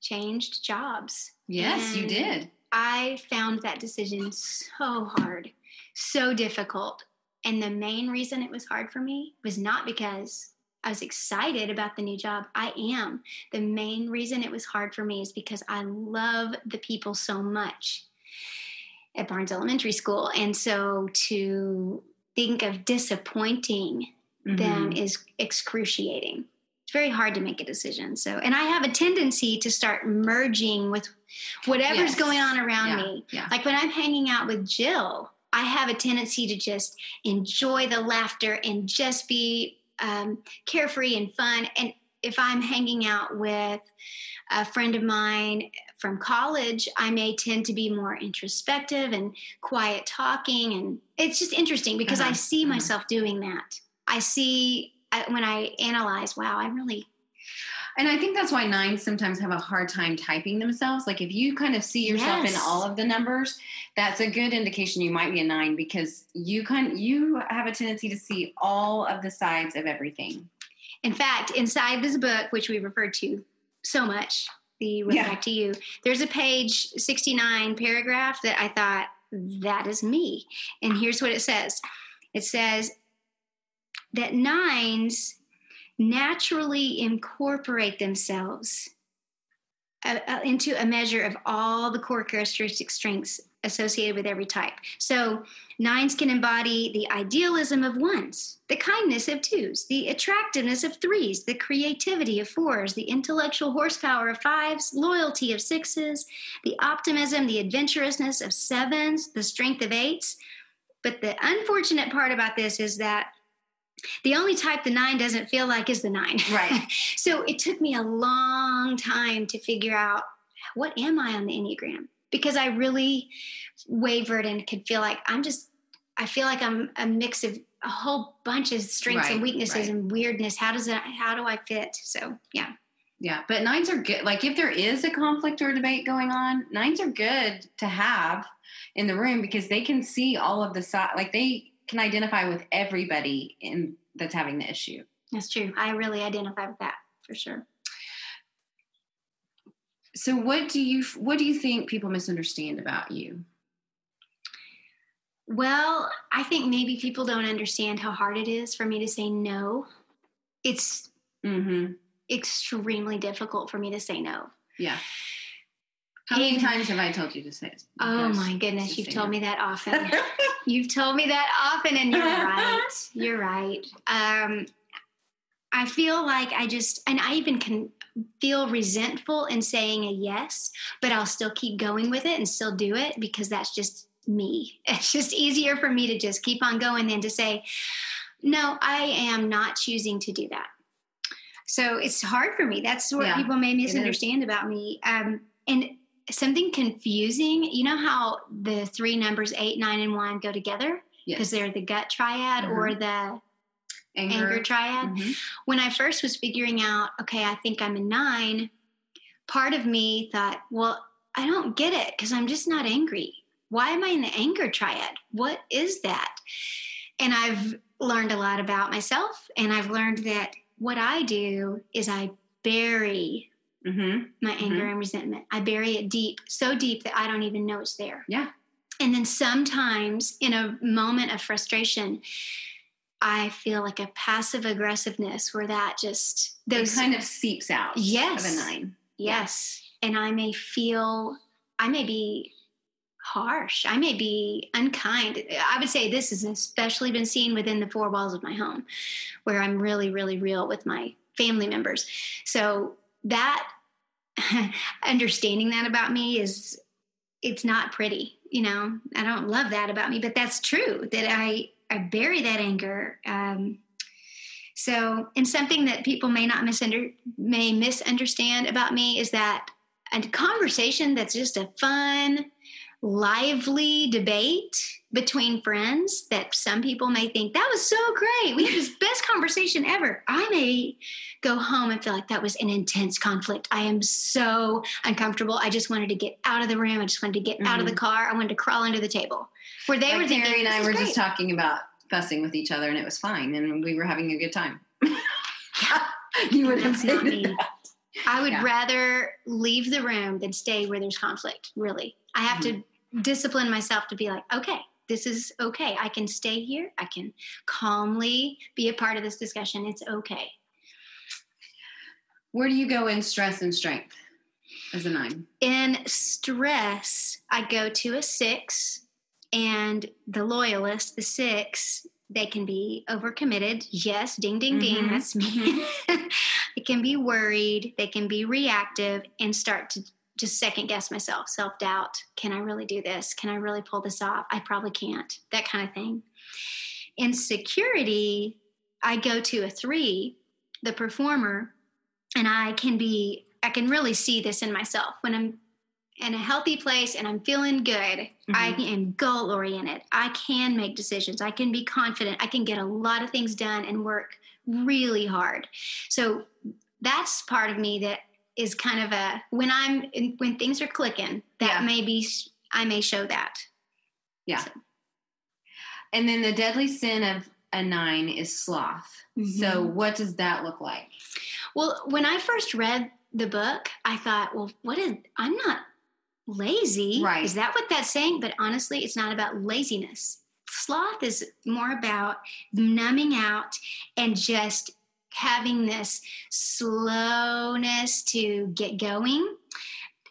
changed jobs. Yes, you did. I found that decision so hard, so difficult. And the main reason it was hard for me was not because I was excited about the new job. I am. The main reason it was hard for me is because I love the people so much at Barnes Elementary School. And so to think of disappointing them Mhm. is excruciating. It's very hard to make a decision. So, and I have a tendency to start merging with whatever's Yes. going on around Yeah, me. yeah. Like when I'm hanging out with Jill, I have a tendency to just enjoy the laughter and just be um, carefree and fun. And if I'm hanging out with a friend of mine from college, I may tend to be more introspective and quiet talking. And it's just interesting because I Uh-huh, see uh-huh. myself doing that. I see uh, when I analyze, wow, I really, And I think that's why nines sometimes have a hard time typing themselves. Like if you kind of see yourself in all of the numbers, that's a good indication you might be a nine because you kind you have a tendency to see all of the sides of everything. in fact, inside this book, which we referred to so much, the Way Yeah. Back to You, there's a page 69 paragraph that I thought, that is me. And here's what it says it says that nines naturally incorporate themselves uh, uh, into a measure of all the core characteristic strengths associated with every type. So, nines can embody the idealism of ones, the kindness of twos, the attractiveness of threes, the creativity of fours, the intellectual horsepower of fives, loyalty of sixes, the optimism, the adventurousness of sevens, the strength of eights. But the unfortunate part about this is that the only type the nine doesn't feel like is the nine. Right. <laughs> so it took me a long time to figure out what am I on the Enneagram? Because I really wavered and could feel like I'm just, I feel like I'm a mix of a whole bunch of strengths and weaknesses right. and weirdness. How does that, how do I fit? So yeah. Yeah, but nines are good. Like if there is a conflict or debate going on, nines are good to have in the room because they can see all of the side. Like they can identify with everybody in that's having the issue. That's true. I really identify with that for sure. So what do you what do you think people misunderstand about you? Well, I think maybe people don't understand how hard it is for me to say no. It's Mm-hmm. extremely difficult for me to say no. Yeah. How many And- times have I told you to say it? Oh my goodness, you've told me that often. <laughs> you've told me that often, and you're <laughs> right. You're right. Um, I feel like I just, and I even can feel resentful in saying a yes, but I'll still keep going with it and still do it because that's just me. <laughs> It's just easier for me to just keep on going than to say, No, I am not choosing to do that. So it's hard for me. That's what Yeah, people may misunderstand about me. Um, and something confusing. You know how the three numbers eight, nine, and one go together because Yes. they're the gut triad or the anger, triad. Mhm. When I first was figuring out, okay, I think I'm a nine. Part of me thought, well, I don't get it because I'm just not angry. Why am I in the anger triad? What is that? And I've learned a lot about myself, and I've learned that what I do is I bury Mhm. my anger and resentment. I bury it deep, so deep that I don't even know it's there. Yeah. And then sometimes in a moment of frustration, I feel like a passive aggressiveness where that just It those kind of seeps out Yes. of a nine. yes. And I may feel I may be harsh. I may be unkind. I would say this has especially been seen within the four walls of my home, where I'm really, really real with my family members. So that <laughs> understanding that about me is it's not pretty. You know, I don't love that about me, but that's true that I I bury that anger. Um, so, and something that people may not misunder may misunderstand about me is that a conversation that's just a fun, lively debate between friends that some people may think that was so great. We had this best conversation ever. I may go home and feel like that was an intense conflict. I am so uncomfortable. I just wanted to get out of the room. I just wanted to get out of the mm. car. I wanted to crawl under the table. Where they Like were thinking, Terri and I were is just talking about fussing with each other, and it was fine, and we were having a good time. <laughs> you would have not me. that. I would Yeah. rather leave the room than stay where there's conflict, really. I have to mm-hmm. Discipline myself to be like, okay, this is okay. I can stay here. I can calmly be a part of this discussion. It's okay. Where do you go in stress and strength as a nine? In stress, I go to a six, and the loyalist, the six, they can be overcommitted. Yes, ding, ding, ding. Mhm. That's me. <laughs> they can be worried. They can be reactive and start to just second guess myself, self doubt. Can I really do this? Can I really pull this off? I probably can't. That kind of thing. In security, I go to a three, the performer, and I can be, I can really see this in myself when I'm in a healthy place and I'm feeling good. I mm-hmm. am goal oriented. I can make decisions. I can be confident. I can get a lot of things done and work really hard. So that's part of me that is kind of a when I'm when things are clicking. That Yeah. may be I may show that. Yeah. And then the deadly sin of a nine is sloth. So, Mhm. what does that look like? Well, when I first read the book, I thought, well, what is I'm not lazy. Right. Is that what that's saying? But honestly, it's not about laziness. Sloth is more about numbing out and just having this slowness to get going.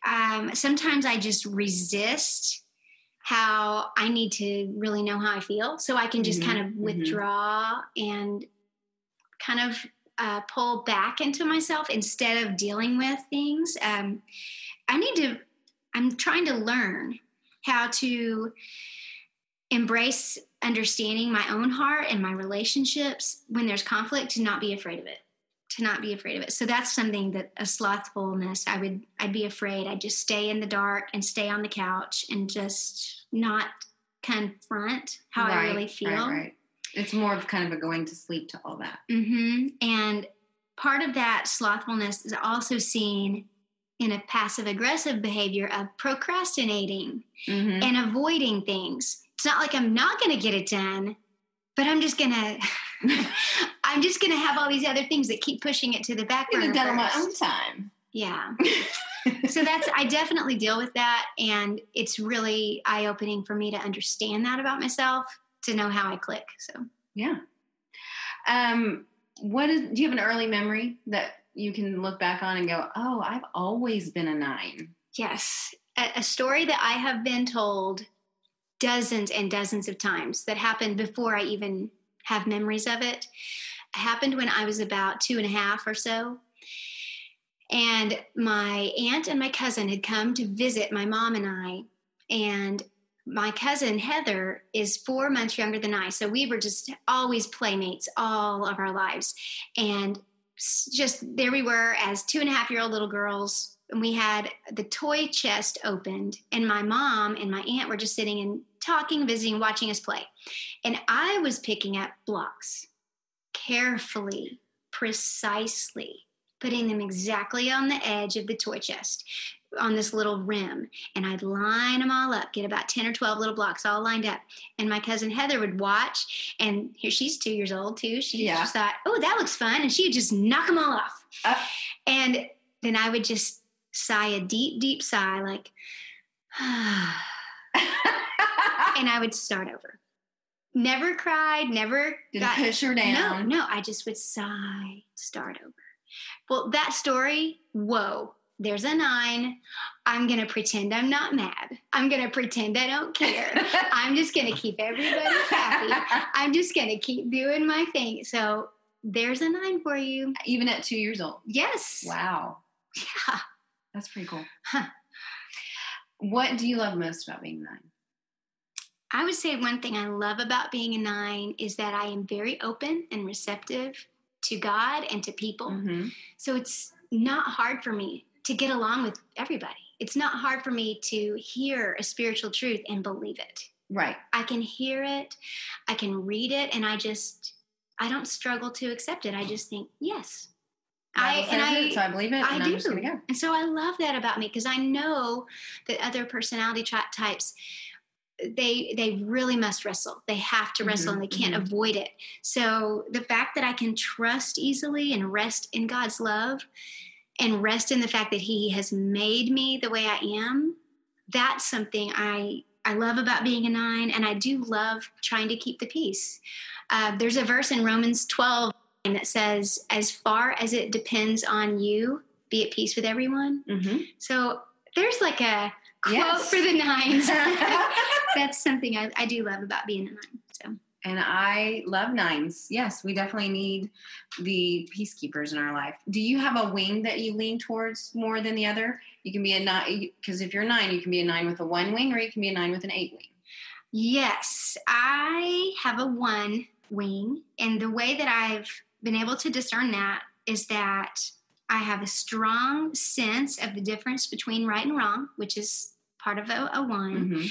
Um, sometimes I just resist how I need to really know how I feel. So I can just Mhm, kind of mhm. withdraw and kind of uh, pull back into myself instead of dealing with things. Um, I need to, I'm trying to learn how to embrace understanding my own heart and my relationships when there's conflict to not be afraid of it to not be afraid of it so that's something that a slothfulness i would i'd be afraid i'd just stay in the dark and stay on the couch and just not confront how i really feel Right, right. It's more of kind of a going to sleep to all that. hmm And part of that slothfulness is also seen in a passive aggressive behavior of procrastinating Mhm. and avoiding things. It's not like I'm not going to get it done, but I'm just going <laughs> to. I'm just going to have all these other things that keep pushing it to the back Get burner. it done on my own time. Yeah. <laughs> so that's I definitely deal with that and it's really eye-opening for me to understand that about myself, to know how I click. So Yeah. Um, what is? Do you have an early memory that you can look back on and go, "Oh, I've always been a nine. Yes, a, a story that I have been told dozens and dozens of times that happened before I even have memories of it. Happened when I was about two and a half or so. And my aunt and my cousin had come to visit my mom and I. And my cousin Heather is four months younger than I. So we were just always playmates all of our lives. And just there we were as two and a half year old little girls. And we had the toy chest opened, and my mom and my aunt were just sitting and talking, visiting, watching us play. And I was picking up blocks carefully, precisely, putting them exactly on the edge of the toy chest on this little rim and I'd line them all up, get about 10 or 12 little blocks all lined up. And my cousin Heather would watch, and here she's two years old too. She yeah. just thought, oh, that looks fun. And she would just knock them all off. Uh, and then I would just sigh a deep, deep sigh, like, <sighs> and I would start over. Never cried, never didn't got, push her down. No, no, I just would sigh, start over. Well, that story, whoa, there's a nine. I'm going to pretend I'm not mad. I'm going to pretend I don't care. <laughs> I'm just going to keep everybody happy. I'm just going to keep doing my thing. So there's a nine for you. Even at two years old? Yes. Wow. Yeah. That's pretty cool. Huh. What do you love most about being nine? I would say one thing I love about being a nine is that I am very open and receptive to God and to people. Mm-hmm. So it's not hard for me to get along with everybody. It's not hard for me to hear a spiritual truth and believe it. Right. I can hear it, I can read it, and I just I don't struggle to accept it. I just think yes. I and I, it, so I believe it. I do. Go. And so I love that about me because I know that other personality types they they really must wrestle. They have to wrestle mm-hmm, and they can't mm-hmm. avoid it. So the fact that I can trust easily and rest in God's love and rest in the fact that he has made me the way I am, that's something I I love about being a nine, and I do love trying to keep the peace. Uh, there's a verse in Romans 12 that says, "As far as it depends on you, be at peace with everyone." Mm-hmm. So there's like a quote yes. for the nines. <laughs> that's something I, I do love about being a nine. So and I love nines. Yes, we definitely need the peacekeepers in our life. Do you have a wing that you lean towards more than the other? You can be a nine because if you're nine, you can be a nine with a one wing, or you can be a nine with an eight wing. Yes, I have a one wing, and the way that I've been able to discern that is that I have a strong sense of the difference between right and wrong, which is part of a, a one, mm-hmm.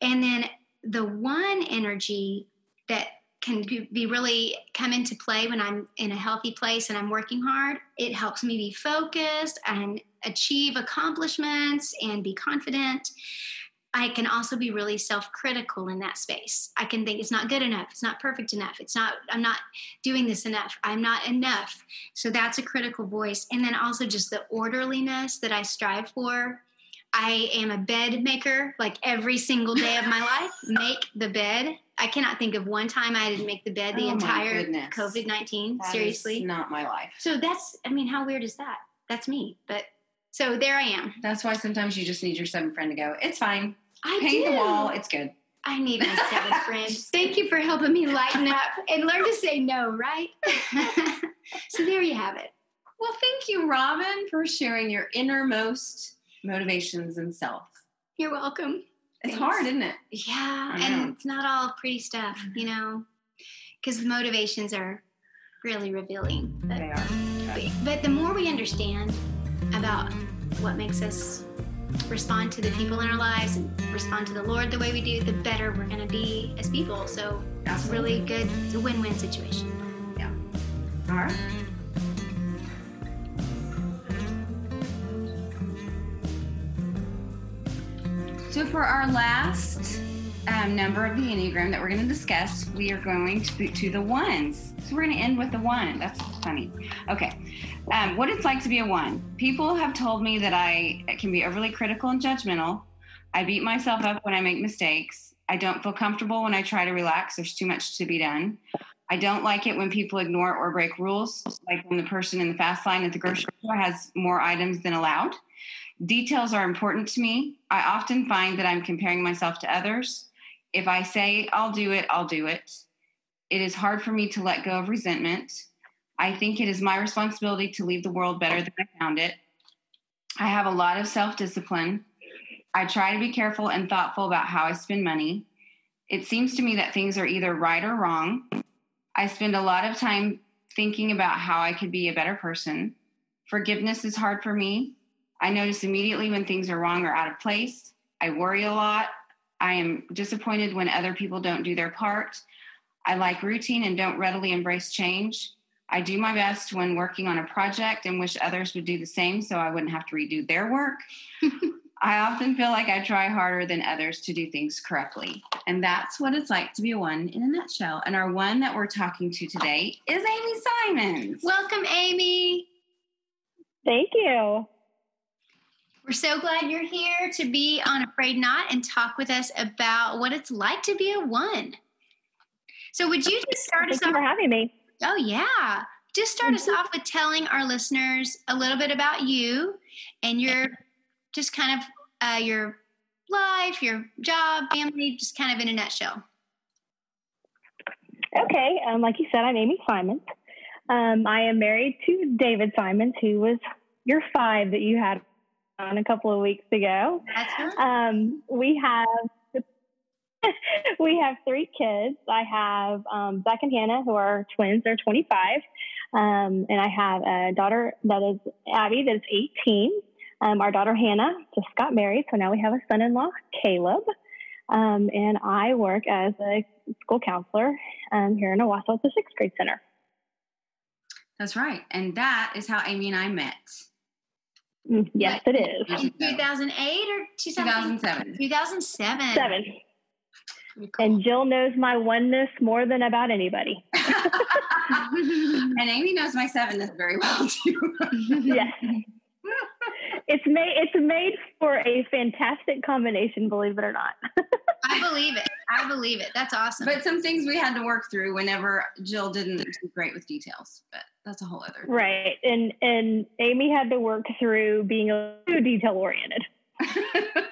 and then the one energy that can be really come into play when I'm in a healthy place and I'm working hard. It helps me be focused and achieve accomplishments and be confident. I can also be really self-critical in that space. I can think it's not good enough, it's not perfect enough, it's not I'm not doing this enough, I'm not enough. So that's a critical voice. And then also just the orderliness that I strive for. I am a bed maker like every single day of my <laughs> life. Make the bed I cannot think of one time I didn't make the bed the oh entire COVID nineteen. Seriously, not my life. So that's, I mean, how weird is that? That's me. But so there I am. That's why sometimes you just need your seven friend to go. It's fine. I paint do. the wall. It's good. I need my seven friend. <laughs> Thank you for helping me lighten up and learn to say no. Right. <laughs> so there you have it. Well, thank you, Robin, for sharing your innermost motivations and self. You're welcome. It's hard, isn't it? Yeah, and it's not all pretty stuff, you mm-hmm. know, because the motivations are really revealing. But, they are. But, but the more we understand about what makes us respond to the people in our lives and respond to the Lord the way we do, the better we're going to be as people. So it's really good. It's a win-win situation. Yeah. All right. So for our last um, number of the Enneagram that we're going to discuss, we are going to, to the ones. So we're going to end with the one. That's funny. Okay. Um, what it's like to be a one. People have told me that I can be overly critical and judgmental. I beat myself up when I make mistakes. I don't feel comfortable when I try to relax. There's too much to be done. I don't like it when people ignore or break rules, like when the person in the fast line at the grocery store has more items than allowed. Details are important to me. I often find that I'm comparing myself to others. If I say I'll do it, I'll do it. It is hard for me to let go of resentment. I think it is my responsibility to leave the world better than I found it. I have a lot of self discipline. I try to be careful and thoughtful about how I spend money. It seems to me that things are either right or wrong. I spend a lot of time thinking about how I could be a better person. Forgiveness is hard for me. I notice immediately when things are wrong or out of place. I worry a lot. I am disappointed when other people don't do their part. I like routine and don't readily embrace change. I do my best when working on a project and wish others would do the same so I wouldn't have to redo their work. <laughs> I often feel like I try harder than others to do things correctly. And that's what it's like to be a one in a nutshell. And our one that we're talking to today is Amy Simons. Welcome, Amy. Thank you. We're so glad you're here to be on A Frayed Knot and talk with us about what it's like to be a one. So, would you just start Thank us you off? for having me. Oh, yeah. Just start us off with telling our listeners a little bit about you and your just kind of uh, your life, your job, family, just kind of in a nutshell. Okay, um, like you said, I'm Amy Simons. Um, I am married to David Simons, who was your five that you had on a couple of weeks ago. That's right. Um, we have <laughs> we have three kids. I have um, Zach and Hannah, who are twins. They're 25, um, and I have a daughter that is Abby, that is 18. Um, our daughter Hannah just got married, so now we have a son-in-law, Caleb. Um, and I work as a school counselor um, here in Owasso at the sixth grade center. That's right. And that is how Amy and I met. Mm, Yes, it is. In 2008 or 2007? 2007. 2007. Seven. Pretty cool. And Jill knows my oneness more than about anybody. <laughs> <laughs> and Amy knows my sevenness very well too. yes. It's made it's made for a fantastic combination, believe it or not. I believe it. I believe it. That's awesome. but some things we had to work through whenever Jill didn't do great with details. But that's a whole other. right. And and Amy had to work through being a little detail oriented. <laughs>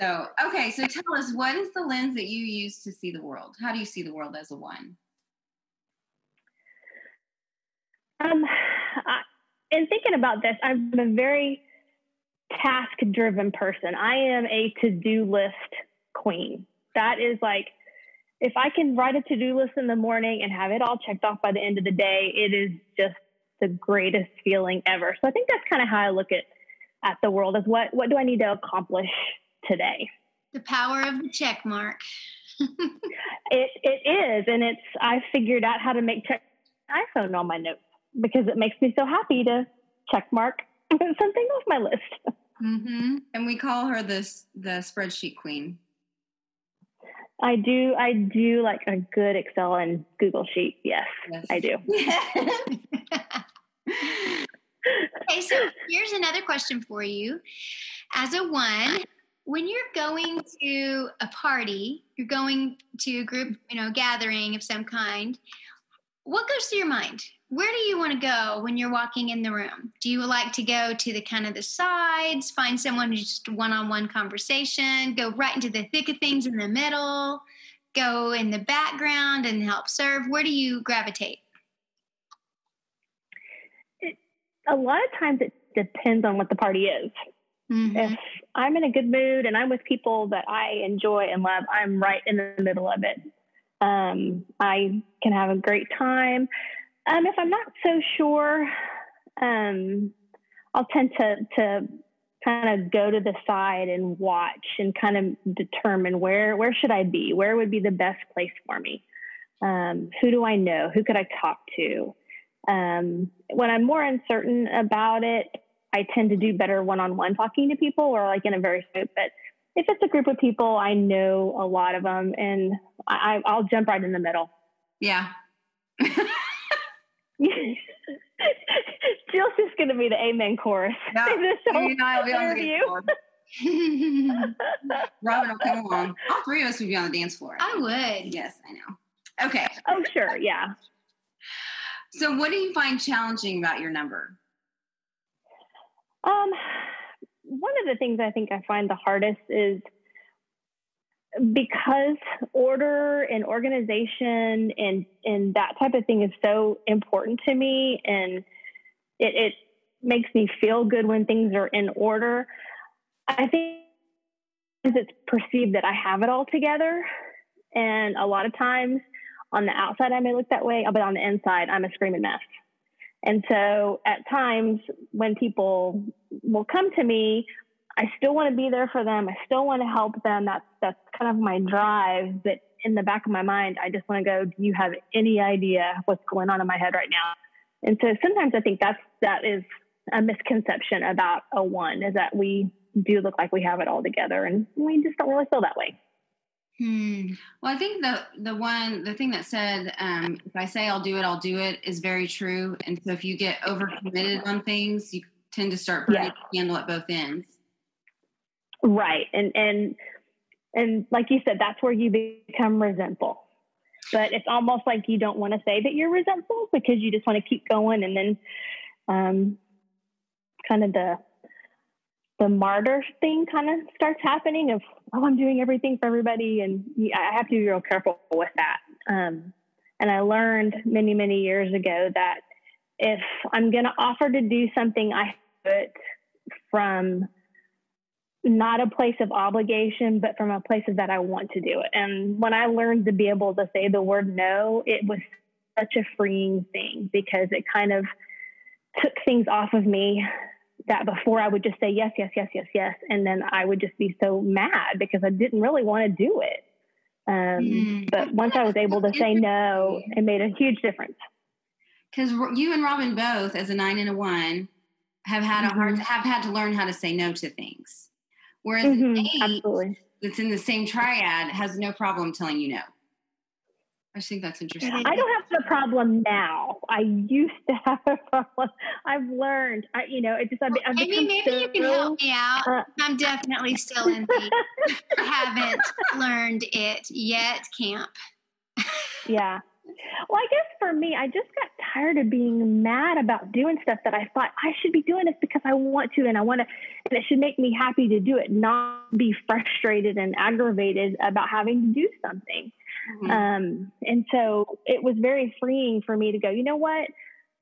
so okay, so tell us what is the lens that you use to see the world? How do you see the world as a one? Um, I, in thinking about this, I'm a very task driven person. I am a to do list queen. That is like, if I can write a to do list in the morning and have it all checked off by the end of the day, it is just the greatest feeling ever. So I think that's kind of how I look at at the world is what what do I need to accomplish today? the power of the check mark. <laughs> It it is, and it's I figured out how to make check iPhone on my notes because it makes me so happy to check mark <laughs> something off my list. Mm-hmm. And we call her this the spreadsheet queen. I do I do like a good Excel and Google sheet. Yes, Yes. I do. <laughs> Okay, so here's another question for you. As a one, when you're going to a party, you're going to a group, you know, gathering of some kind, what goes through your mind? Where do you want to go when you're walking in the room? Do you like to go to the kind of the sides, find someone who's just one-on-one conversation, go right into the thick of things in the middle, go in the background and help serve? Where do you gravitate? A lot of times it depends on what the party is. Mhm. If I'm in a good mood and I'm with people that I enjoy and love, I'm right in the middle of it. Um, I can have a great time. Um, if I'm not so sure, um, I'll tend to to kind of go to the side and watch and kind of determine where where should I be? Where would be the best place for me? Um, who do I know? Who could I talk to? Um, when I'm more uncertain about it, I tend to do better one-on-one talking to people or like in a very group. But if it's a group of people, I know a lot of them, and I, I'll jump right in the middle. Yeah. <laughs> Jill's just going to be the amen chorus. No, <laughs> this whole and I will be on the interview. dance floor. <laughs> Robin will come along. All three of us would be on the dance floor. I would. Yes, I know. Okay. oh, sure, yeah. So, what do you find challenging about your number? Um, one of the things I think I find the hardest is because order and organization and and that type of thing is so important to me, and it, it makes me feel good when things are in order. I think it's perceived that I have it all together. And a lot of times on the outside, I may look that way, but on the inside, I'm a screaming mess. And so at times when people will come to me, I still want to be there for them. I still want to help them. That's that's kind of my drive. But in the back of my mind, I just want to go, do you have any idea what's going on in my head right now? And so sometimes I think that's that is a misconception about a one is that we do look like we have it all together and we just don't really feel that way. Hmm. Well, I think the the one the thing that said, um, if I say I'll do it, I'll do it is very true. And so if you get overcommitted on things, you tend to start burning yeah. the candle at both ends. Right. And and and like you said, that's where you become resentful. But it's almost like you don't want to say that you're resentful because you just want to keep going and then um, kind of the the martyr thing kind of starts happening of oh i'm doing everything for everybody and i have to be real careful with that. Um, and i learned many many years ago that if i'm going to offer to do something i do it from not a place of obligation but from a place of that i want to do it. And when i learned to be able to say the word no it was such a freeing thing because it kind of took things off of me that before I would just say yes, yes, yes, yes, yes, and then I would just be so mad because I didn't really want to do it. Um, mm. But once I was able to say no, it made a huge difference. Because you and Robin both, as a nine and a one, have had mm-hmm. a hard mm-hmm. have had to learn how to say no to things, whereas mm-hmm. eight, Absolutely. that's in the same triad has no problem telling you no. I think that's interesting. I don't have the problem now. I used to have a problem. I've learned. I, you know, it just. I've, I've maybe maybe so, you can help me out. Uh, I'm definitely still in the <laughs> haven't learned it yet camp. yeah. Well, I guess for me, I just got tired of being mad about doing stuff that I thought I should be doing this because I want to and I want to, and it should make me happy to do it, not be frustrated and aggravated about having to do something. Mm-hmm. Um, and so it was very freeing for me to go, you know what?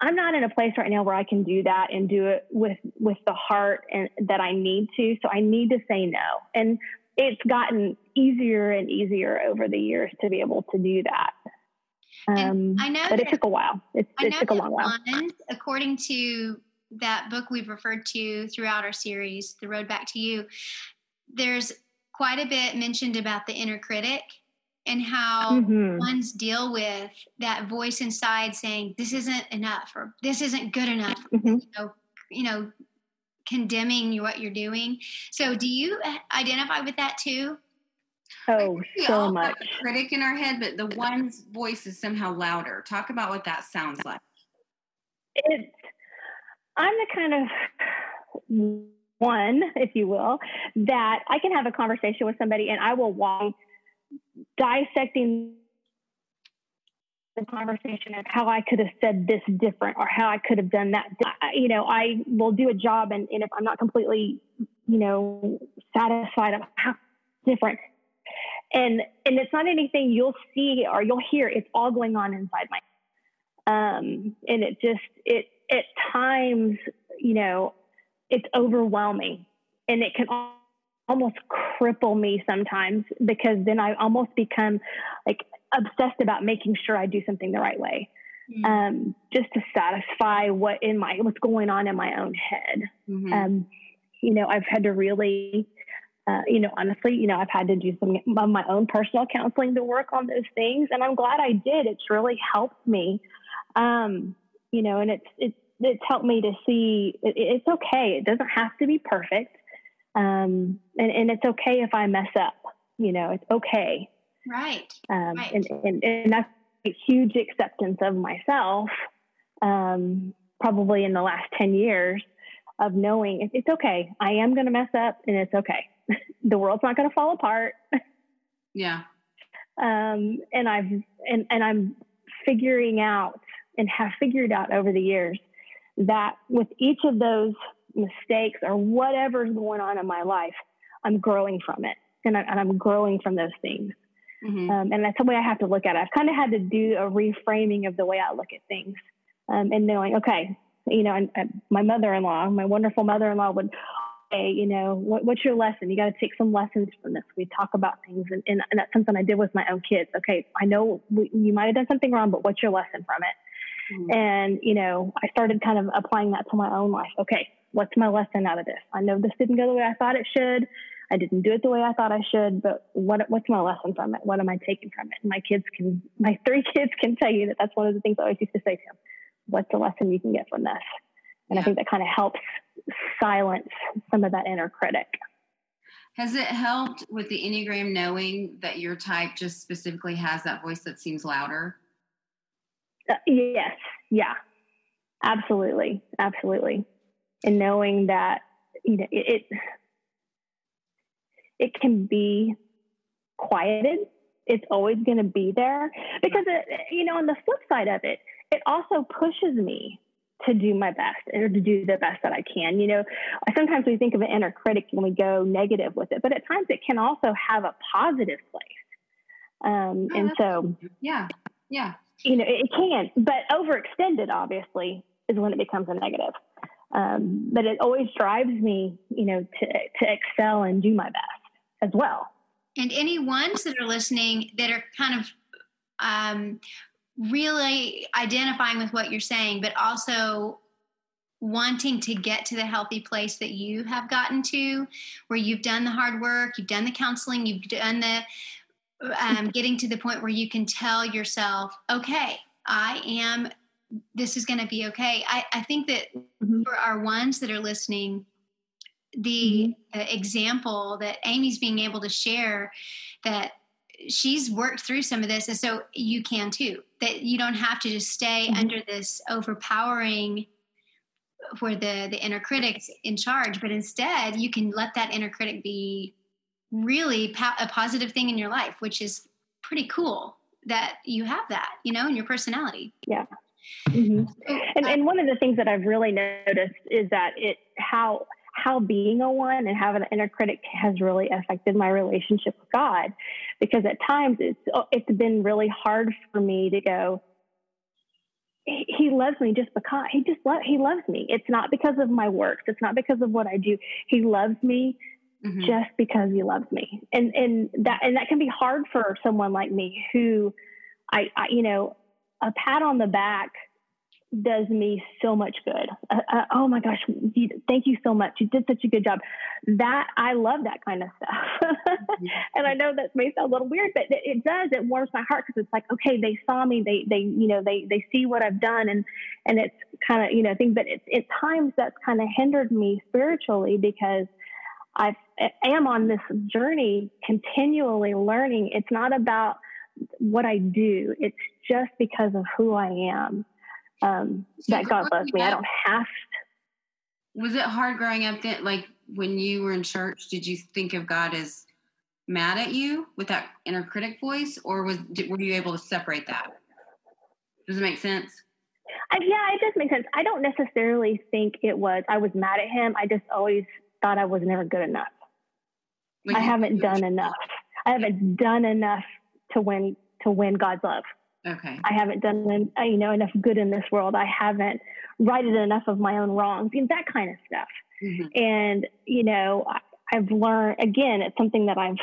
I'm not in a place right now where I can do that and do it with with the heart and that I need to. So I need to say no. And it's gotten easier and easier over the years to be able to do that. Um, I know, but it took a while. It, it took a long while. According to that book we've referred to throughout our series, The Road Back to You, there's quite a bit mentioned about the inner critic and how mm-hmm. ones deal with that voice inside saying this isn't enough or this isn't good enough mm-hmm. you know you know condemning what you're doing. So do you identify with that too? Oh so much. critic in our head but the one's voice is somehow louder. Talk about what that sounds like. It's i'm the kind of one if you will that i can have a conversation with somebody and i will walk dissecting the conversation of how I could have said this different or how I could have done that. You know, I will do a job and, and if I'm not completely, you know, satisfied of how different and and it's not anything you'll see or you'll hear. It's all going on inside my um and it just it at times, you know, it's overwhelming and it can almost cripple me sometimes because then I almost become like obsessed about making sure I do something the right way. Mm-hmm. Um, just to satisfy what in my what's going on in my own head. Mm-hmm. Um, you know, I've had to really, uh, you know, honestly, you know, I've had to do some of my own personal counseling to work on those things, and I'm glad I did. It's really helped me. Um, you know, and it's it's it's helped me to see it, it's okay. It doesn't have to be perfect. Um, and, and it's okay if I mess up, you know, it's okay. Right. Um, right. And, and, and that's a huge acceptance of myself, um, probably in the last 10 years of knowing it's okay. I am going to mess up and it's okay. <laughs> the world's not going to fall apart. yeah. Um, and I've, and, and I'm figuring out and have figured out over the years that with each of those mistakes or whatever's going on in my life, I'm growing from it and, I, am growing from those things. Mm-hmm. Um, and that's the way I have to look at it. I've kind of had to do a reframing of the way I look at things um, and knowing, okay, you know, and, and my mother-in-law, my wonderful mother-in-law would hey, you know, what, what's your lesson? You got to take some lessons from this. We talk about things, and, and, and, that's something I did with my own kids. Okay, I know we, you might have done something wrong, but what's your lesson from it? Mm-hmm. And, you know, I started kind of applying that to my own life. Okay, what's my lesson out of this? I know this didn't go the way I thought it should. I didn't do it the way I thought I should, but what, what's my lesson from it? What am I taking from it? And my kids can, my three <laughs> kids can tell you that that's one of the things I always used to say to them. What's the lesson you can get from this? And yeah. I think that kind of helps silence some of that inner critic. Has it helped with the Enneagram knowing that your type just specifically has that voice that seems louder? Uh, yes. Yeah. Absolutely. Absolutely. And knowing that, you know, it, it, it can be quieted. It's always going to be there because, it, you know, on the flip side of it, it also pushes me to do my best or to do the best that I can. You know, sometimes we think of an inner critic when we go negative with it, but at times it can also have a positive place. Um, oh, and so, yeah, yeah, you know, it can, but overextended obviously is when it becomes a negative. Um, but it always drives me, you know, to to excel and do my best as well. And any ones that are listening that are kind of um, really identifying with what you're saying, but also wanting to get to the healthy place that you have gotten to, where you've done the hard work, you've done the counseling, you've done the um, getting to the point where you can tell yourself, okay, I am, this is going to be okay. I, I think that mm-hmm. for our ones that are listening, the mm-hmm. example that Amy's being able to share that she's worked through some of this and so you can too that you don't have to just stay mm-hmm. under this overpowering where the the inner critic's in charge but instead you can let that inner critic be really po- a positive thing in your life which is pretty cool that you have that you know in your personality yeah mm-hmm. and, and one of the things that i've really noticed is that it how how being a one and having an inner critic has really affected my relationship with God. Because at times it's it's been really hard for me to go. He loves me just because he just lo- he loves me. It's not because of my works. It's not because of what I do. He loves me mm-hmm. just because he loves me. And and that and that can be hard for someone like me who I, I you know a pat on the back does me so much good. Uh, uh, oh my gosh, you, thank you so much. You did such a good job. That I love that kind of stuff. <laughs> and I know that may sound a little weird, but it, it does. It warms my heart because it's like, okay, they saw me. They they you know they they see what I've done, and and it's kind of you know thing. But it's at times that's kind of hindered me spiritually because I am on this journey continually learning. It's not about what I do. It's just because of who I am um, so that God loves me. Up, I don't have. To. Was it hard growing up? That like when you were in church, did you think of God as mad at you with that inner critic voice, or was did, were you able to separate that? Does it make sense? I, yeah, it does make sense. I don't necessarily think it was I was mad at him. I just always thought I was never good enough. Like I haven't done enough. I haven't done enough to win to win God's love. Okay. I haven't done uh, you know enough good in this world. I haven't righted enough of my own wrongs. You know, that kind of stuff. Mm-hmm. And you know, I, I've learned again. It's something that I've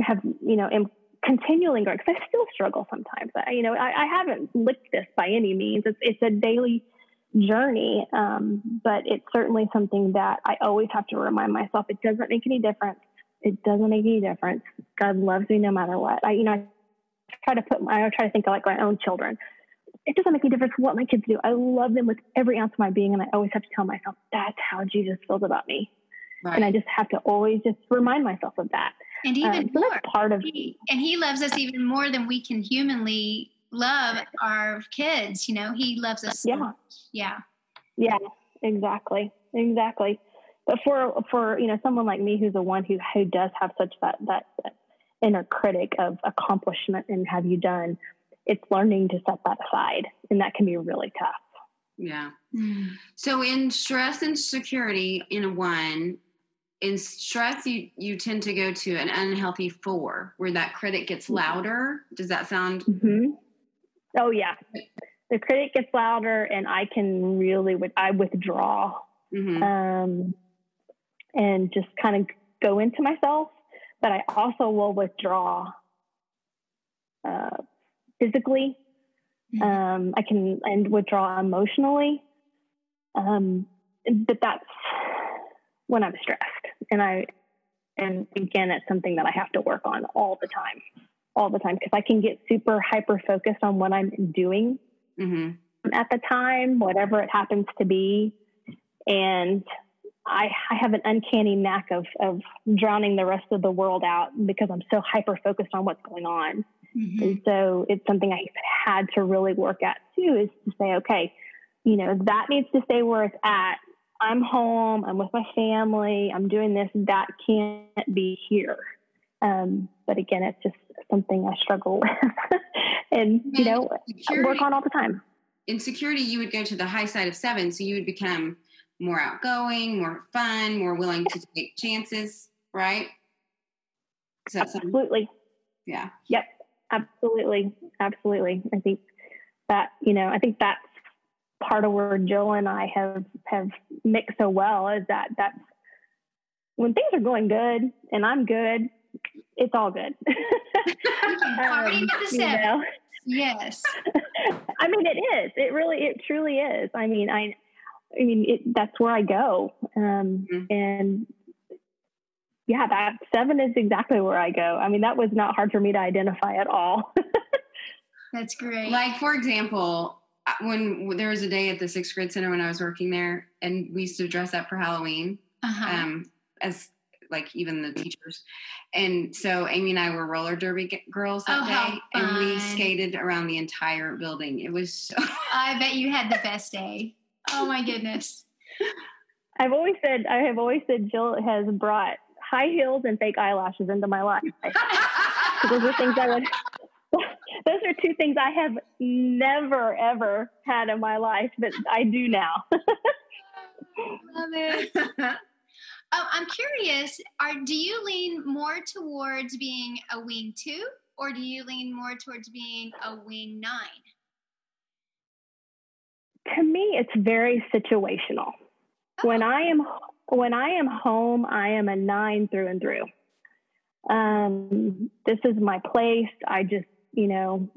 have you know am continually growing because I still struggle sometimes. I, you know, I, I haven't licked this by any means. It's it's a daily journey, um, but it's certainly something that I always have to remind myself. It doesn't make any difference. It doesn't make any difference. God loves me no matter what. I, you know, I try to put my, I try to think of like my own children. It doesn't make any difference what my kids do. I love them with every ounce of my being, and I always have to tell myself that's how Jesus feels about me. Right. And I just have to always just remind myself of that. And even um, so more, part of he, and he loves us even more than we can humanly love our kids. You know, he loves us. Yeah. So yeah. Yeah. Exactly. Exactly. But for for you know someone like me who's the one who who does have such that that, that inner critic of accomplishment and have you done, it's learning to set that aside. And that can be really tough. Yeah. Mm. So in stress and security in a one, in stress you you tend to go to an unhealthy four where that critic gets mm-hmm. louder. Does that sound mm-hmm. Oh yeah. The critic gets louder and I can really I withdraw. Mm-hmm. Um and just kind of go into myself, but I also will withdraw uh, physically. Mhm. Um, I can and withdraw emotionally. Um, but that's when I'm stressed, and I and again, it's something that I have to work on all the time, all the time because I can get super hyper focused on what I'm doing hmm at the time, whatever it happens to be. And I, I have an uncanny knack of, of drowning the rest of the world out because I'm so hyper focused on what's going on. Mhm. And so it's something I had to really work at too is to say, okay, you know, that needs to stay where it's at. I'm home, I'm with my family, I'm doing this, that can't be here. Um, but again, it's just something I struggle <laughs> with and, you know, Security, work on all the time. in security, you would go to the high side of seven, so you would become more outgoing, more fun, more willing to take chances, right? Is that something? Absolutely. Yeah. Yep, absolutely, absolutely. I think that you know, I think that's part of where Jill and I have have mixed so well is that that's when things are going good and I'm good, it's all good. <laughs> <laughs> Um, you know? Yes. <laughs> I mean, it is. It really, it truly is. I mean, I, I mean, it, that's where I go. Um, Mhm. and yeah, that seven is exactly where I go. I mean, that was not hard for me to identify at all. <laughs> That's great. Like, for example, uh, when there was a day at the sixth grade center when I was working there, and we used to dress up for Halloween, uh-huh. um, as like even the teachers. And so Amy and I were roller derby g- girls that Oh, day, and we skated around the entire building. It was so. <laughs> I bet you had the best day. Oh my goodness. I've always said, I have always said Jill has brought high heels and fake eyelashes into my life. <laughs> those are things I would, <laughs> those are two things I have never, ever had in my life, but I do now. <laughs> Love it. Um, I'm curious. Are do you lean more towards being a wing two, or do you lean more towards being a wing nine? To me it's very situational. When i am when i am home i am a nine through and through. Um, this is my place. I just you know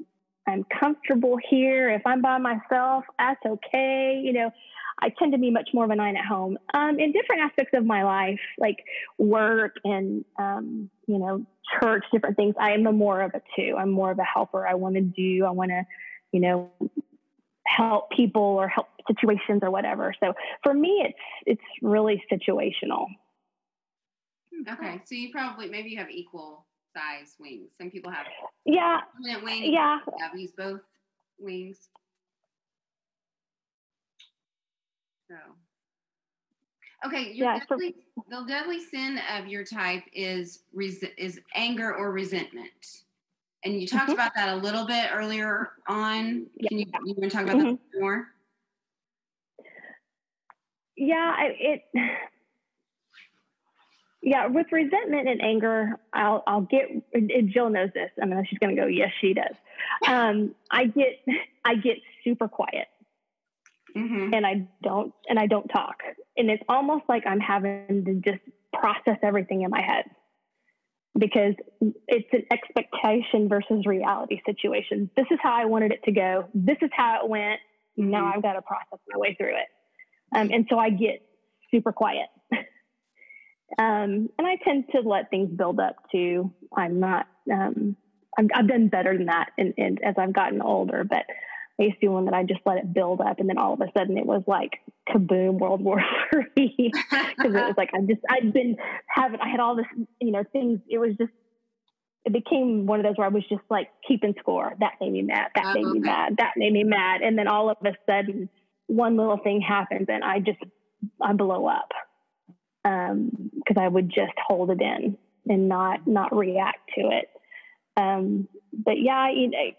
i'm comfortable here. If i'm by myself that's okay. You know i tend to be much more of a nine at home um, in different aspects of my life like work and um, you know church different things. I am a more of a two. I'm more of a helper. I want to do i want to you know help people or help situations or whatever. So for me, it's it's really situational. okay, so you probably maybe you have equal size wings. Some people have Yeah, wings. yeah, I've used both wings. So, okay, your Yeah, for- the deadly sin of your type is is anger or resentment, and you talked Mhm. about that a little bit earlier on. Yeah. Can you you want to talk about that more? yeah. I, it. Yeah, with resentment and anger, I'll I'll get. and Jill knows this. I mean, she's going to go. Yes, she does. Um, I get I get super quiet. Mm-hmm. and I don't and I don't talk. And it's almost like I'm having to just process everything in my head because it's an expectation versus reality situation. This is how I wanted it to go. This is how it went. Now Mhm. I've got to process my way through it. Um, and so I get super quiet. <laughs> um, and I tend to let things build up too. I'm not, um, I'm, I've done better than that in, in, as I've gotten older, but I used to be one that I just let it build up, and then all of a sudden it was like kaboom, World War Three, <laughs> because it was like I just I'd been having I had all this you know things. It was just it became one of those where I was just like keeping score. That made me mad. That Oh, made me okay. mad. That made me mad, and then all of a sudden one little thing happens, and I just I blow up um, because I would just hold it in and not not react to it. Um, but yeah,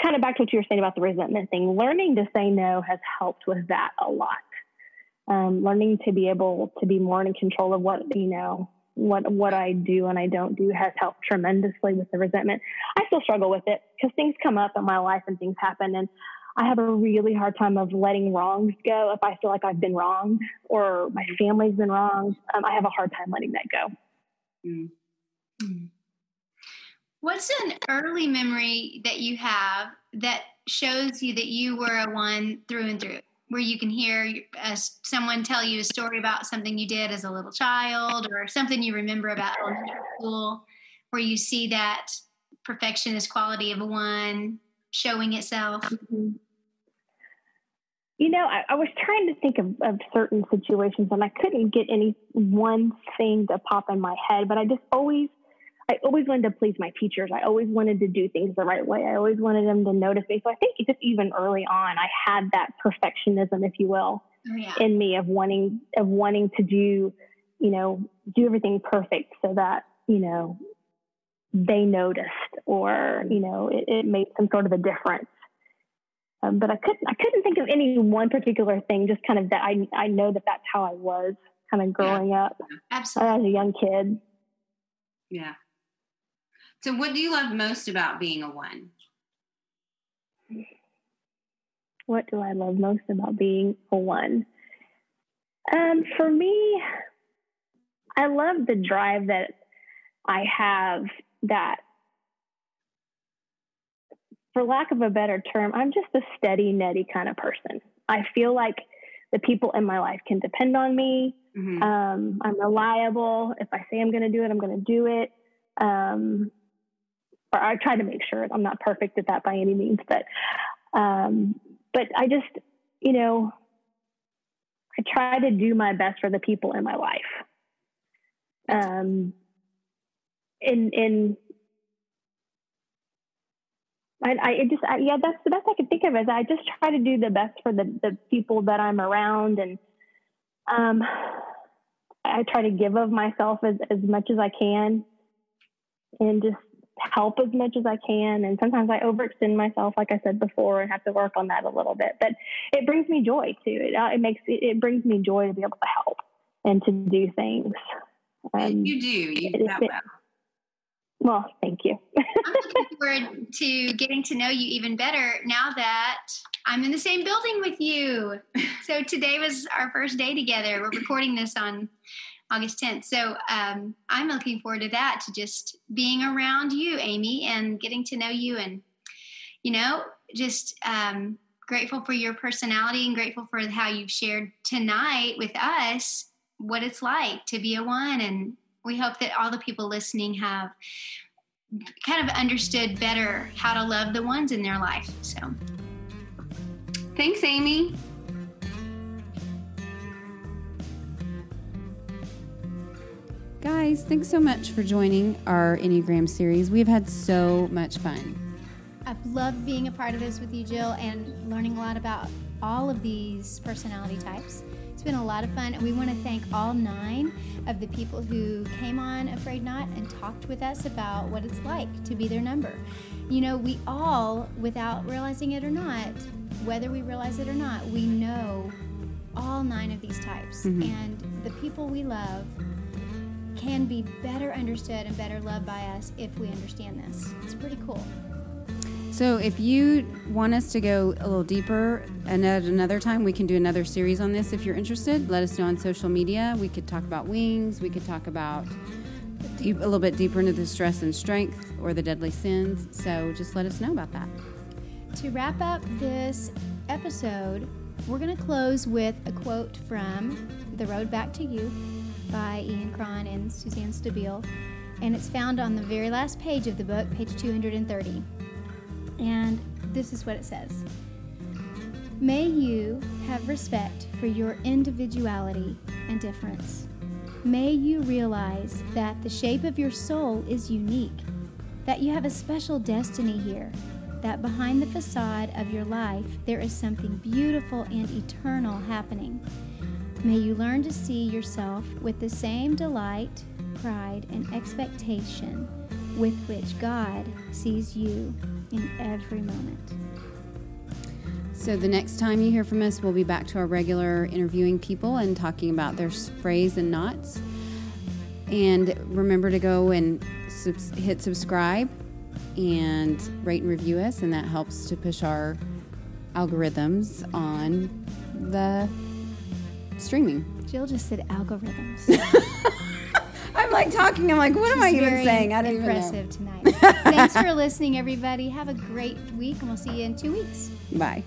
kind of back to what you were saying about the resentment thing. Learning to say no has helped with that a lot. Um, learning to be able to be more in control of what you know, what what I do and I don't do has helped tremendously with the resentment. I still struggle with it because things come up in my life and things happen, and I have a really hard time of letting wrongs go. If I feel like I've been wronged or my family's been wronged, um, I have a hard time letting that go. Mm-hmm. What's an early memory that you have that shows you that you were a one through and through? Where you can hear as someone tell you a story about something you did as a little child or something you remember about elementary school, where you see that perfectionist quality of a one showing itself? Mm-hmm. You know, I, I, was trying to think of, of certain situations and I couldn't get any one thing to pop in my head, but I just always, I always wanted to please my teachers. I always wanted to do things the right way. I always wanted them to notice me. So I think just even early on, I had that perfectionism, if you will, oh, yeah. in me of wanting, of wanting to do, you know, do everything perfect so that, you know, they noticed or, you know, it, it made some sort of a difference. Um, but I couldn't I couldn't think of any one particular thing. Just kind of that I I know that that's how I was kind of growing yeah. up Absolutely. as a young kid. Yeah. So, what do you love most about being a one? What do I love most about being a one? Um, for me, I love the drive that I have that for lack of a better term, I'm just a steady, netty kind of person. I feel like the people in my life can depend on me. Mm-hmm. Um, I'm reliable. If I say I'm going to do it, I'm going to do it. Um, or I try to make sure I'm not perfect at that by any means, but um, but I just, you know, I try to do my best for the people in my life. Um, in in I, I just, I, yeah, that's the best I can think of is I just try to do the best for the, the people that I'm around. And, um, I try to give of myself as, as much as I can and just help as much as I can. And sometimes I overextend myself, like I said before, and have to work on that a little bit, but it brings me joy too. It, uh, it makes, it, it brings me joy to be able to help and to do things. Um, you do. You do that well. Well, thank you. I'm looking forward to getting to know you even better now that I'm in the same building with you. So today was our first day together. We're recording this on August 10th. So um, I'm looking forward to that, to just being around you, Amy, and getting to know you and, you know, just um, grateful for your personality and grateful for how you've shared tonight with us what it's like to be a one and we hope that all the people listening have kind of understood better how to love the ones in their life. So, thanks, Amy. Guys, thanks so much for joining our Enneagram series. We've had so much fun. I've loved being a part of this with you, Jill, and learning a lot about all of these personality types. It's been a lot of fun, and we want to thank all nine of the people who came on A Frayed Knot and talked with us about what it's like to be their number. You know, we all, without realizing it or not, whether we realize it or not, we know all nine of these types. Mm-hmm. And the people we love can be better understood and better loved by us if we understand this. It's pretty cool. So, if you want us to go a little deeper and at another time, we can do another series on this. If you're interested, let us know on social media. We could talk about wings, we could talk about deep, a little bit deeper into the stress and strength or the deadly sins. So, just let us know about that. To wrap up this episode, we're going to close with a quote from The Road Back to You by Ian Cron and Suzanne Stabile. And it's found on the very last page of the book, page 230. And this is what it says May you have respect for your individuality and difference. May you realize that the shape of your soul is unique, that you have a special destiny here, that behind the facade of your life there is something beautiful and eternal happening. May you learn to see yourself with the same delight, pride, and expectation with which God sees you in every moment. So, the next time you hear from us, we'll be back to our regular interviewing people and talking about their frays and knots. And remember to go and hit subscribe and rate and review us, and that helps to push our algorithms on the streaming. Jill just said algorithms. <laughs> I'm like talking. I'm like, what am I She's even very saying? I don't even know. impressive tonight. Thanks for listening, everybody. Have a great week, and we'll see you in two weeks. Bye.